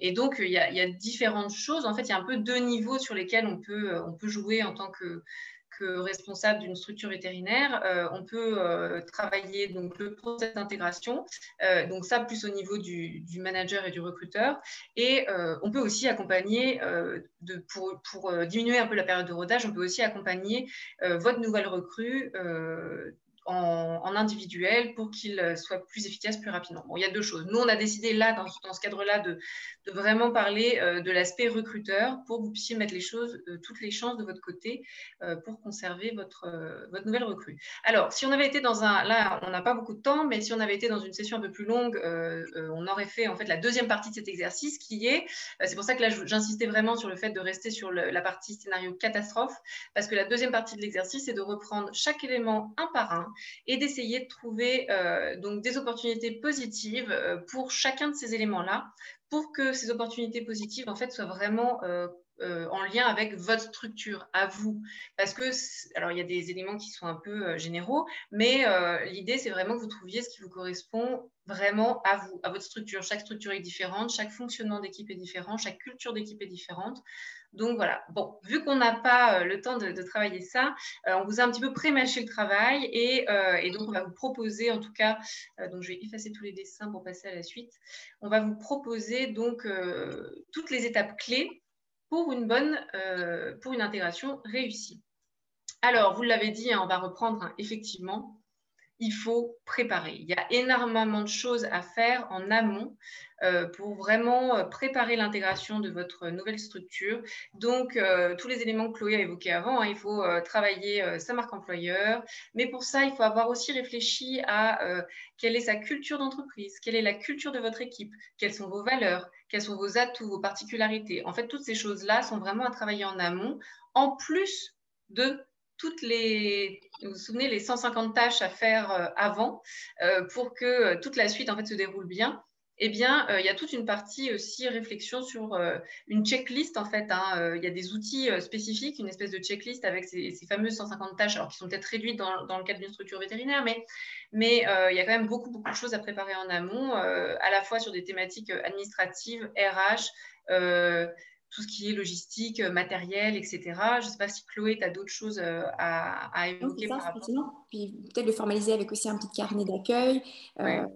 et, donc, il y, a, il y, a, différentes choses. En fait, il y a un peu deux niveaux sur lesquels on peut, on peut jouer en tant que responsable d'une structure vétérinaire, euh, on peut euh, travailler donc le process d'intégration, euh, donc ça plus au niveau du, manager et du recruteur, et on peut aussi accompagner de, pour, pour diminuer un peu la période de rodage, on peut aussi accompagner votre nouvelle recrue en, individuel pour qu'il euh, soit plus efficace plus rapidement. Bon, il y a deux choses. Nous, on a décidé là, dans, ce cadre-là, de, vraiment parler euh, de l'aspect recruteur pour que vous puissiez mettre les choses, euh, toutes les chances de votre côté pour conserver votre, nouvelle recrue. Alors, si on avait été dans un, là, on n'a pas beaucoup de temps, mais si on avait été dans une session un peu plus longue, on aurait fait en fait la deuxième partie de cet exercice qui est, c'est pour ça que là, j'insistais vraiment sur le fait de rester sur la partie scénario catastrophe, parce que la deuxième partie de l'exercice, c'est de reprendre chaque élément un par un et d'essayer de trouver euh, donc des opportunités positives euh, pour chacun de ces éléments-là, pour que ces opportunités positives en fait soient vraiment euh, en lien avec votre structure, à vous. Parce que, alors il y a des éléments qui sont un peu généraux, mais l'idée c'est vraiment que vous trouviez ce qui vous correspond vraiment à vous, à votre structure. Chaque structure est différente, chaque fonctionnement d'équipe est différent, chaque culture d'équipe est différente. Donc voilà, bon, vu qu'on n'a pas euh, le temps de, travailler ça, euh, on vous a un petit peu pré-mâché le travail euh, et, donc on va vous proposer en tout cas, donc je vais effacer tous les dessins pour passer à la suite, on va vous proposer donc toutes les étapes clés pour une bonne, pour une intégration réussie. Alors, vous l'avez dit, hein, on va reprendre hein, effectivement il faut préparer. Il y a énormément de choses à faire en amont euh, pour vraiment euh, préparer l'intégration de votre nouvelle structure. Donc, euh, tous les éléments que Chloé a évoqués avant, hein, il faut travailler sa marque employeur, mais pour ça, il faut avoir aussi réfléchi à quelle est sa culture d'entreprise, quelle est la culture de votre équipe, quelles sont vos valeurs, quels sont vos atouts, vos particularités. En fait, toutes ces choses-là sont vraiment à travailler en amont, en plus de toutes les, vous vous souvenez, les 150 tâches à faire euh, avant euh, pour que euh, toute la suite en fait se déroule bien. Eh bien, il y a toute une partie aussi réflexion sur une checklist en fait. Hein, il y a des outils spécifiques, une espèce de checklist avec ces, fameuses 150 tâches, alors qui sont peut-être réduites dans, le cadre d'une structure vétérinaire, mais, mais il y a quand même beaucoup, beaucoup de choses à préparer en amont, à la fois sur des thématiques administratives, RH, tout ce qui est logistique, euh, matériel, etc. Je ne sais pas si Chloé, tu as d'autres choses euh, à, évoquer. ça, effectivement. Puis peut-être le formaliser avec aussi un petit carnet d'accueil. Euh,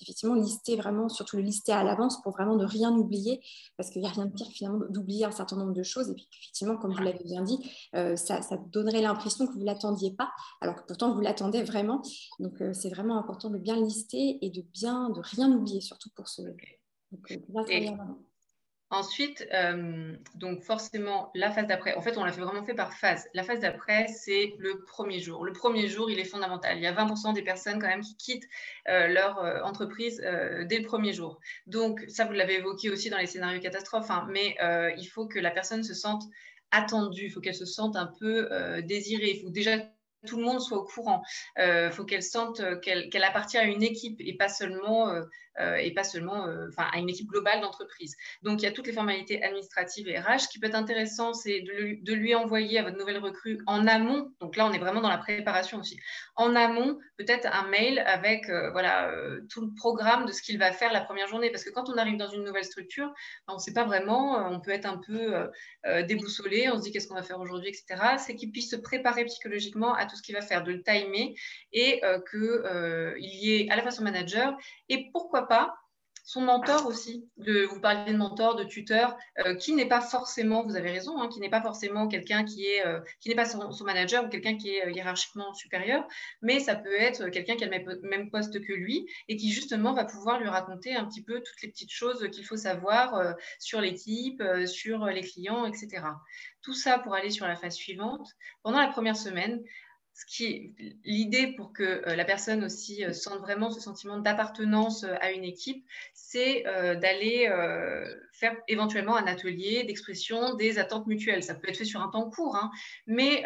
effectivement, lister vraiment, surtout le lister à l'avance pour vraiment ne rien oublier, parce qu'il n'y a rien de pire finalement d'oublier un certain nombre de choses. Et puis effectivement, comme vous l'avez bien dit, ça, donnerait l'impression que vous ne l'attendiez pas, alors que pourtant vous l'attendez vraiment. Donc c'est vraiment important de bien lister et de bien de rien oublier, surtout pour ce. Donc, Ensuite, euh, donc forcément, la phase d'après, en fait, on l'a fait vraiment fait par phase. La phase d'après, c'est le premier jour. Le premier jour, il est fondamental. Il y a 20% des personnes quand même qui quittent euh, leur euh, entreprise dès le premier jour. Donc, ça, vous l'avez évoqué aussi dans les scénarios catastrophes, hein, mais il faut que la personne se sente attendue, il faut qu'elle se sente un peu désirée. Il faut déjà tout le monde soit au courant. Il faut qu'elle sente qu'elle appartient à une équipe et pas seulement et pas seulement euh, à une équipe globale d'entreprise. Donc, il y a toutes les formalités administratives et RH. Ce qui peut être intéressant, c'est de, lui envoyer à votre nouvelle recrue en amont. Donc là, on est vraiment dans la préparation aussi. En amont, peut-être un mail avec euh, voilà, tout le programme de ce qu'il va faire la première journée. Parce que quand on arrive dans une nouvelle structure, ben, on ne sait pas vraiment, on peut être un peu déboussolé, on se dit qu'est-ce qu'on va faire aujourd'hui, etc. C'est qu'il puisse se préparer psychologiquement à tout ce qu'il va faire, de le timer et qu'il y ait à la fois son manager et pourquoi pas son mentor aussi. De, vous parliez de mentor, de tuteur, euh, qui n'est pas forcément, vous avez raison, hein, qui n'est pas forcément quelqu'un qui est, euh, qui n'est pas son, manager ou quelqu'un qui est euh, hiérarchiquement supérieur, mais ça peut être quelqu'un qui a le même poste que lui et qui justement va pouvoir lui raconter un petit peu toutes les petites choses qu'il faut savoir sur l'équipe, sur les clients, etc. Tout ça pour aller sur la phase suivante. Pendant la première semaine, l'idée pour que la personne aussi sente vraiment ce sentiment d'appartenance à une équipe, c'est d'aller faire éventuellement un atelier d'expression des attentes mutuelles. Ça peut être fait sur un temps court, hein, mais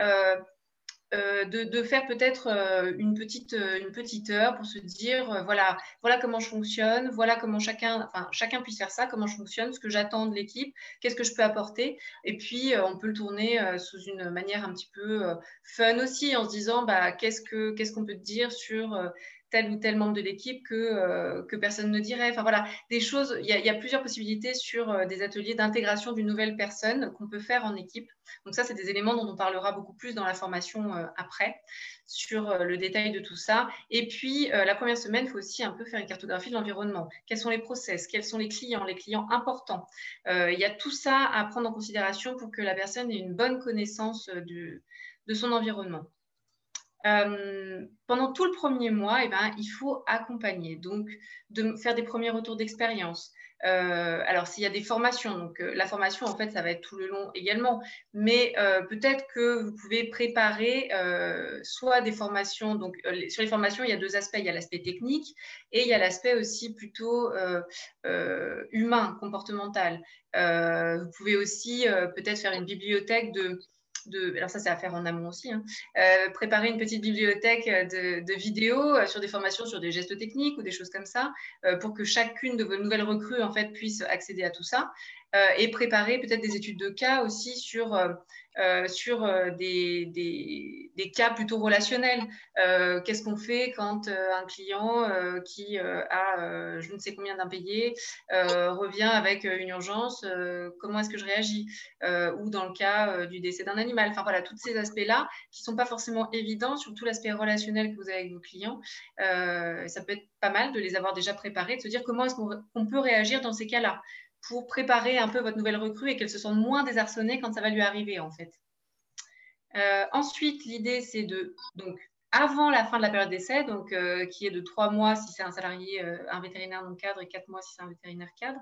euh, de, faire peut-être euh, une, petite, euh, une petite heure pour se dire voilà, voilà comment je fonctionne, voilà comment chacun, chacun puisse faire ça, comment je fonctionne, ce que j'attends de l'équipe, qu'est-ce que je peux apporter. Et puis, on peut le tourner sous une manière un petit peu fun aussi, en se disant bah, qu'est-ce qu'on qu'est-ce qu'on peut dire sur tel ou tel membre de l'équipe que, euh, que personne ne dirait. Enfin voilà, des choses, il y, a plusieurs possibilités sur euh, des ateliers d'intégration d'une nouvelle personne qu'on peut faire en équipe. Donc ça, c'est des éléments dont on parlera beaucoup plus dans la formation euh, après, sur le détail de tout ça. Et puis, la première semaine, il faut aussi un peu faire une cartographie de l'environnement. Quels sont les process? Quels sont les clients? Les clients importants? Il y a tout ça à prendre en considération pour que la personne ait une bonne connaissance de son environnement. Euh, pendant tout le premier mois, eh ben, il faut accompagner, donc de faire des premiers retours d'expérience. Euh, alors, s'il y a des formations, donc euh, la formation, en fait, ça va être tout le long également, mais peut-être que vous pouvez préparer soit des formations, donc sur les formations, il y a deux aspects, il y a l'aspect technique et il y a l'aspect aussi plutôt humain, comportemental. vous pouvez aussi peut-être faire une bibliothèque de alors ça c'est à faire en amont aussi, hein, euh, préparer une petite bibliothèque de, vidéos euh, sur des formations sur des gestes techniques ou des choses comme ça, euh, pour que chacune de vos nouvelles recrues en fait puisse accéder à tout ça, et préparer peut-être des études de cas aussi sur euh, sur euh, des, des, cas plutôt relationnels. Euh, qu'est-ce qu'on fait quand un client qui a je ne sais combien d'impayés revient avec une urgence Comment est-ce que je réagis Ou dans le cas du décès d'un animal. Enfin voilà, tous ces aspects-là qui ne sont pas forcément évidents, surtout l'aspect relationnel que vous avez avec vos clients. ça peut être pas mal de les avoir déjà préparés, de se dire comment est-ce qu'on peut réagir dans ces cas-là pour préparer un peu votre nouvelle recrue et qu'elle se sente moins désarçonnée quand ça va lui arriver en fait. Euh, ensuite, l'idée, c'est de donc avant la fin de la période d'essai, donc euh, qui est de trois mois si c'est un salarié, euh, un vétérinaire non cadre, et quatre mois si c'est un vétérinaire cadre.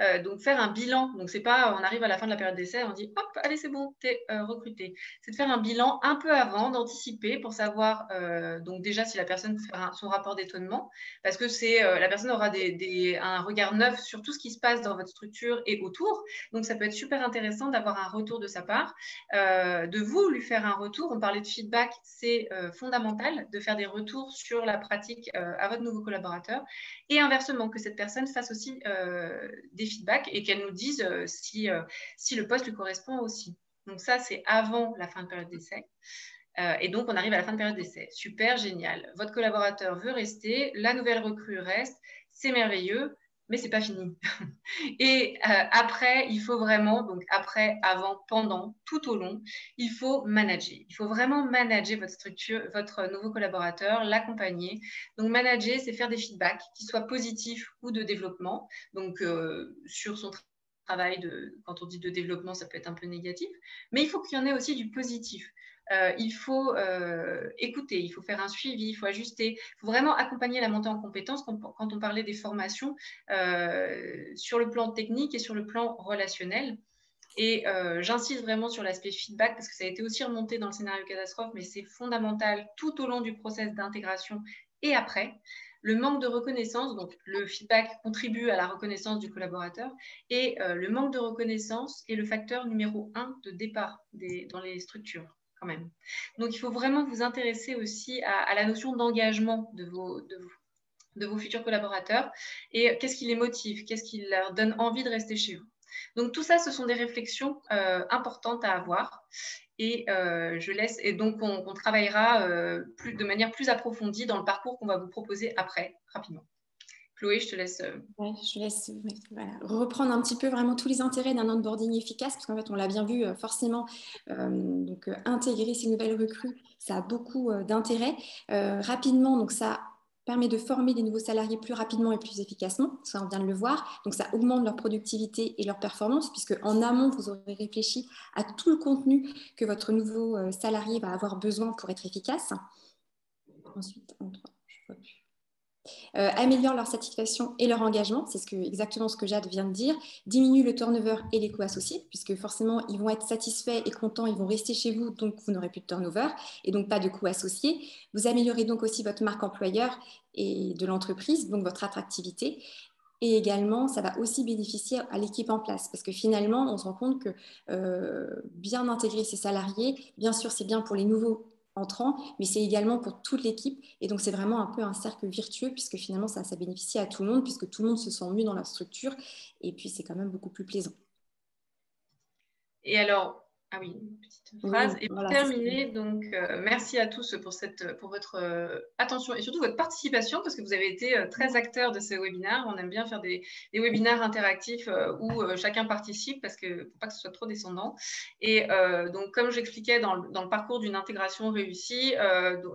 Euh, donc faire un bilan. Donc c'est pas, on arrive à la fin de la période d'essai, on dit hop, allez c'est bon, t'es recruté. C'est de faire un bilan un peu avant, d'anticiper pour savoir donc déjà si la personne fait son rapport d'étonnement, parce que c'est la personne aura des, un regard neuf sur tout ce qui se passe dans votre structure et autour. Donc ça peut être super intéressant d'avoir un retour de sa part, de vous lui faire un retour. On parlait de feedback, c'est fondamental de faire des retours sur la pratique euh, à votre nouveau collaborateur et inversement, que cette personne fasse aussi euh, des feedbacks et qu'elle nous dise euh, si, si le poste lui correspond aussi. Donc ça, c'est avant la fin de période d'essai. et donc, on arrive à la fin de période d'essai. Super, génial. Votre collaborateur veut rester, la nouvelle recrue reste, c'est merveilleux mais c'est pas fini. Et euh, après, il faut vraiment, donc après, avant, pendant, tout au long, il faut manager. Il faut vraiment manager votre structure, votre nouveau collaborateur, l'accompagner. Donc manager, c'est faire des feedbacks qui soient positifs ou de développement. Donc euh, sur son travail, de, quand on dit de développement, ça peut être un peu négatif, mais il faut qu'il y en ait aussi du positif. Euh, il faut euh, écouter, il faut faire un suivi, il faut ajuster, il faut vraiment accompagner la montée en compétences quand, on parlait des formations euh, sur le plan technique et sur le plan relationnel. Et j'insiste vraiment sur l'aspect feedback parce que ça a été aussi remonté dans le scénario catastrophe, mais c'est fondamental tout au long du process d'intégration et après. Le manque de reconnaissance, donc le feedback contribue à la reconnaissance du collaborateur, et le manque de reconnaissance est le facteur numéro un de départ dans les structures Donc, il faut vraiment vous intéresser aussi à, la notion d'engagement de vos, futurs collaborateurs et qu'est-ce qui les motive, qu'est-ce qui leur donne envie de rester chez vous? Donc, tout ça, ce sont des réflexions euh, importantes à avoir. Et euh, je laisse, et donc on, travaillera euh, de manière plus approfondie dans le parcours qu'on va vous proposer après, rapidement. Chloé, je te laisse. Euh, reprendre un petit peu vraiment tous les intérêts d'un onboarding efficace, parce qu'en fait, on l'a bien vu, euh, forcément, euh, donc, intégrer ces nouvelles recrues, ça a beaucoup d'intérêt. rapidement, donc ça permet de former des nouveaux salariés plus rapidement et plus efficacement, ça on vient de le voir, donc ça augmente leur productivité et leur performance, puisque en amont, vous aurez réfléchi à tout le contenu que votre nouveau salarié va avoir besoin pour être efficace. Ensuite, je vois plus. Euh, améliorent leur satisfaction et leur engagement, c'est exactement ce que Jade vient de dire, diminue le turnover et les coûts associés, puisque forcément, ils vont être satisfaits et contents, ils vont rester chez vous, donc vous n'aurez plus de turnover et donc pas de coûts associés. Vous améliorez donc aussi votre marque employeur et de l'entreprise, donc votre attractivité. Et également, ça va aussi bénéficier à l'équipe en place, parce que finalement, on se rend compte que euh, bien intégrer ses salariés, bien sûr, c'est bien pour les nouveaux entrant, mais c'est également pour toute l'équipe. Et donc, c'est vraiment un peu un cercle virtueux, puisque finalement, ça, ça bénéficie à tout le monde, puisque tout le monde se sent mieux dans la structure. Et puis, c'est quand même beaucoup plus plaisant. Et alors, ah oui, une petite phrase. et pour terminer, donc euh, merci à tous pour, cette, pour votre euh, attention et surtout votre participation parce que vous avez été euh, très acteurs de ces webinaires. On aime bien faire des, des webinaires interactifs où chacun participe parce que pour pas que ce soit trop descendant. Et donc, comme j'expliquais dans, dans, le parcours d'une intégration réussie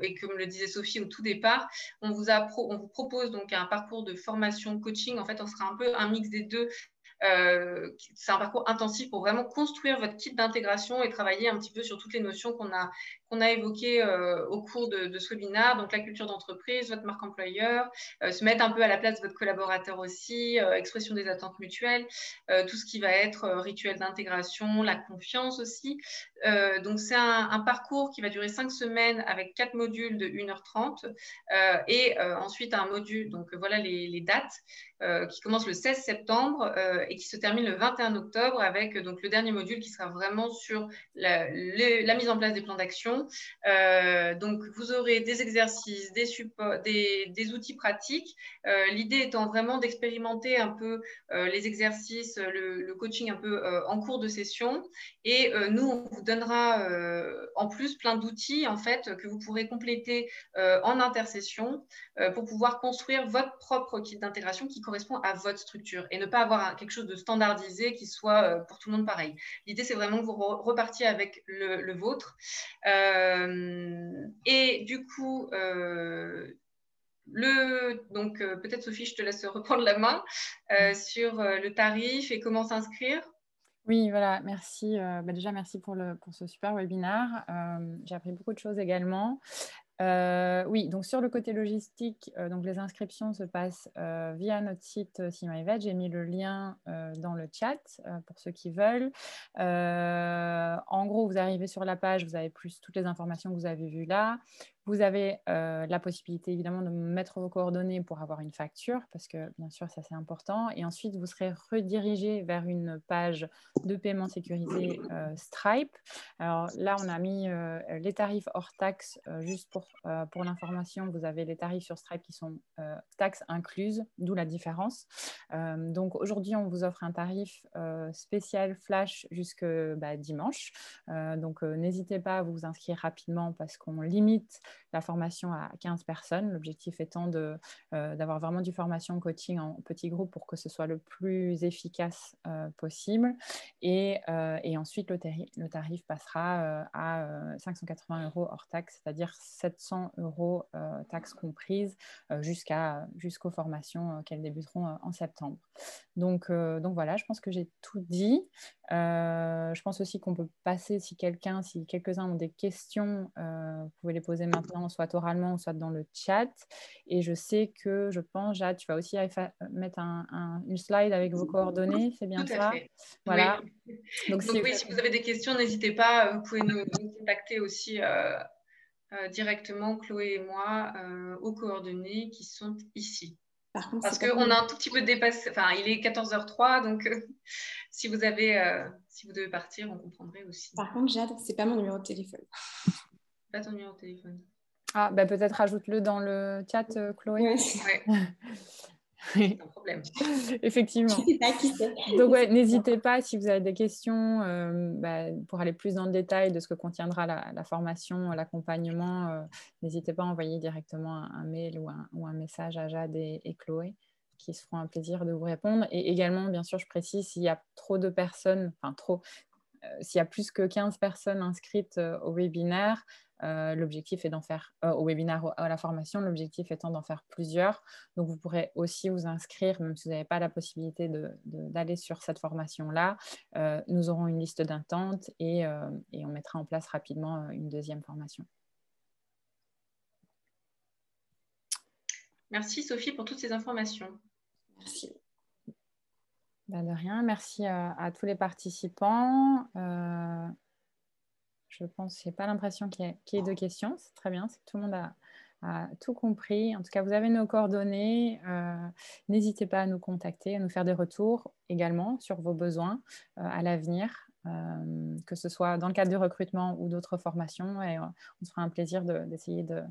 et comme le disait Sophie au tout départ, on vous, a on vous propose donc un parcours de formation coaching. En fait, on sera un peu un mix des deux euh, c'est un parcours intensif pour vraiment construire votre kit d'intégration et travailler un petit peu sur toutes les notions qu'on a, qu'on a évoquées euh, au cours de, ce webinaire. Donc, la culture d'entreprise, votre marque employeur, euh, se mettre un peu à la place de votre collaborateur aussi, expression des attentes mutuelles, tout ce qui va être rituel d'intégration, la confiance aussi. donc, c'est un, parcours qui va durer cinq semaines avec quatre modules de 1h30 et ensuite un module, donc voilà les, dates. Euh, qui commence le 16 septembre euh, et qui se termine le 21 octobre avec euh, donc le dernier module qui sera vraiment sur la, mise en place des plans d'action. Donc vous aurez des exercices, des, supports, des, outils pratiques. L'idée étant vraiment d'expérimenter un peu les exercices, le, coaching un peu en cours de session. Et nous, on vous donnera en plus plein d'outils en fait que vous pourrez compléter en intercession pour pouvoir construire votre propre kit d'intégration qui correspond à votre structure et ne pas avoir quelque chose de standardisé qui soit euh, pour tout le monde pareil. L'idée, c'est vraiment que vous repartiez avec le, vôtre. Euh, et du coup, euh, donc peut-être Sophie, je te laisse reprendre la main sur le tarif et comment s'inscrire. Oui, voilà, merci. Bah, déjà, merci pour, le, pour ce super webinaire. J'ai appris beaucoup de choses également. Euh, oui, donc sur le côté logistique, euh, donc les inscriptions se passent euh, via notre site Simaïvet. J'ai mis le lien dans le chat pour ceux qui veulent. en gros, vous arrivez sur la page, vous avez plus toutes les informations que vous avez vues là. Vous avez euh, la possibilité évidemment de mettre vos coordonnées pour avoir une facture, parce que bien sûr, ça c'est important. Et ensuite, vous serez redirigé vers une page de paiement sécurisé euh, Stripe. Alors là, on a mis euh, les tarifs hors taxes, juste pour, pour l'information. Vous avez les tarifs sur Stripe qui sont taxes incluses, d'où la différence. donc aujourd'hui, on vous offre un tarif spécial flash jusque bah, dimanche. donc n'hésitez pas à vous inscrire rapidement parce qu'on limite la formation à 15 personnes. L'objectif étant euh, d'avoir vraiment du formation coaching en petit groupe pour que ce soit le plus efficace euh, possible. Et, euh, et, ensuite, le, le tarif passera à 580 euros hors taxe, c'est-à-dire 700 euros taxes comprises jusqu'à, jusqu'aux formations qu'elles débuteront en septembre. Donc, donc voilà, je pense que j'ai tout dit. je pense aussi qu'on peut passer, si quelqu'un, si quelques-uns ont des questions, vous pouvez les poser maintenant, soit oralement, soit dans le chat. Et je sais que, je pense, Jade, tu vas aussi mettre un, une slide avec vos coordonnées, c'est bien ça? Voilà. Donc, si, oui, si vous avez des questions, n'hésitez pas, vous pouvez nous, contacter aussi euh, euh, directement, Chloé et moi, euh, aux coordonnées qui sont ici. Par contre, Parce qu'on a un tout petit peu dépassé, enfin, il est 14h03, donc si vous avez, si vous devez partir, on comprendrait aussi. Par contre, Jade, c'est pas mon numéro de téléphone pas ton numéro de téléphone. Ah, bah peut-être ajoute-le dans le chat, euh, Chloé. Oui. problème. Effectivement. Donc, ouais, n'hésitez pas si vous avez des questions euh, bah, pour aller plus dans le détail de ce que contiendra la, formation, l'accompagnement. Euh, n'hésitez pas à envoyer directement un, mail ou un, ou un, message à Jade et, et, Chloé qui se feront un plaisir de vous répondre. Et également, bien sûr, je précise, s'il y a trop de personnes, enfin trop, s'il y a plus que 15 personnes inscrites au webinaire, euh, l'objectif est d'en faire euh, au webinaire, à la formation, l'objectif étant d'en faire plusieurs. Donc, vous pourrez aussi vous inscrire, même si vous n'avez pas la possibilité d'aller sur cette formation-là. Euh, nous aurons une liste d'attente et, et, on mettra en place rapidement une deuxième formation. Merci Sophie pour toutes ces informations. Merci. Bah, de rien. Merci à, tous les participants. Euh, je pense, je n'ai pas l'impression qu'il y, ait de questions. C'est très bien, c'est que tout le monde a, tout compris. En tout cas, vous avez nos coordonnées. Euh, n'hésitez pas à nous contacter, à nous faire des retours également sur vos besoins euh, à l'avenir, que ce soit dans le cadre du recrutement ou d'autres formations. Et on se fera un plaisir d'essayer de, de,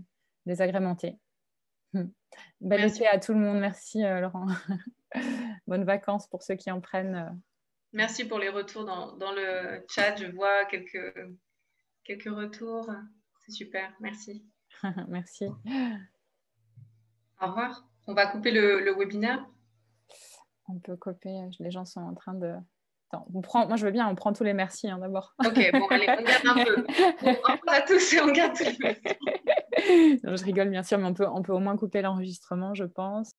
les agrémenter. Belle été à tout le monde. Merci, Laurent. Bonnes vacances pour ceux qui en prennent. Euh. Merci pour les retours dans, le chat. Je vois quelques, quelques retours. C'est super. Merci. Merci. Au revoir. On va couper le, webinaire. On peut couper. Les gens sont en train de. on prend, moi, je veux bien, on prend tous les merci hein, d'abord. Ok, bon, allez, on garde un peu. Au revoir à tous et on garde tous les merci. je rigole bien sûr, mais on peut, on peut au moins couper l'enregistrement, je pense.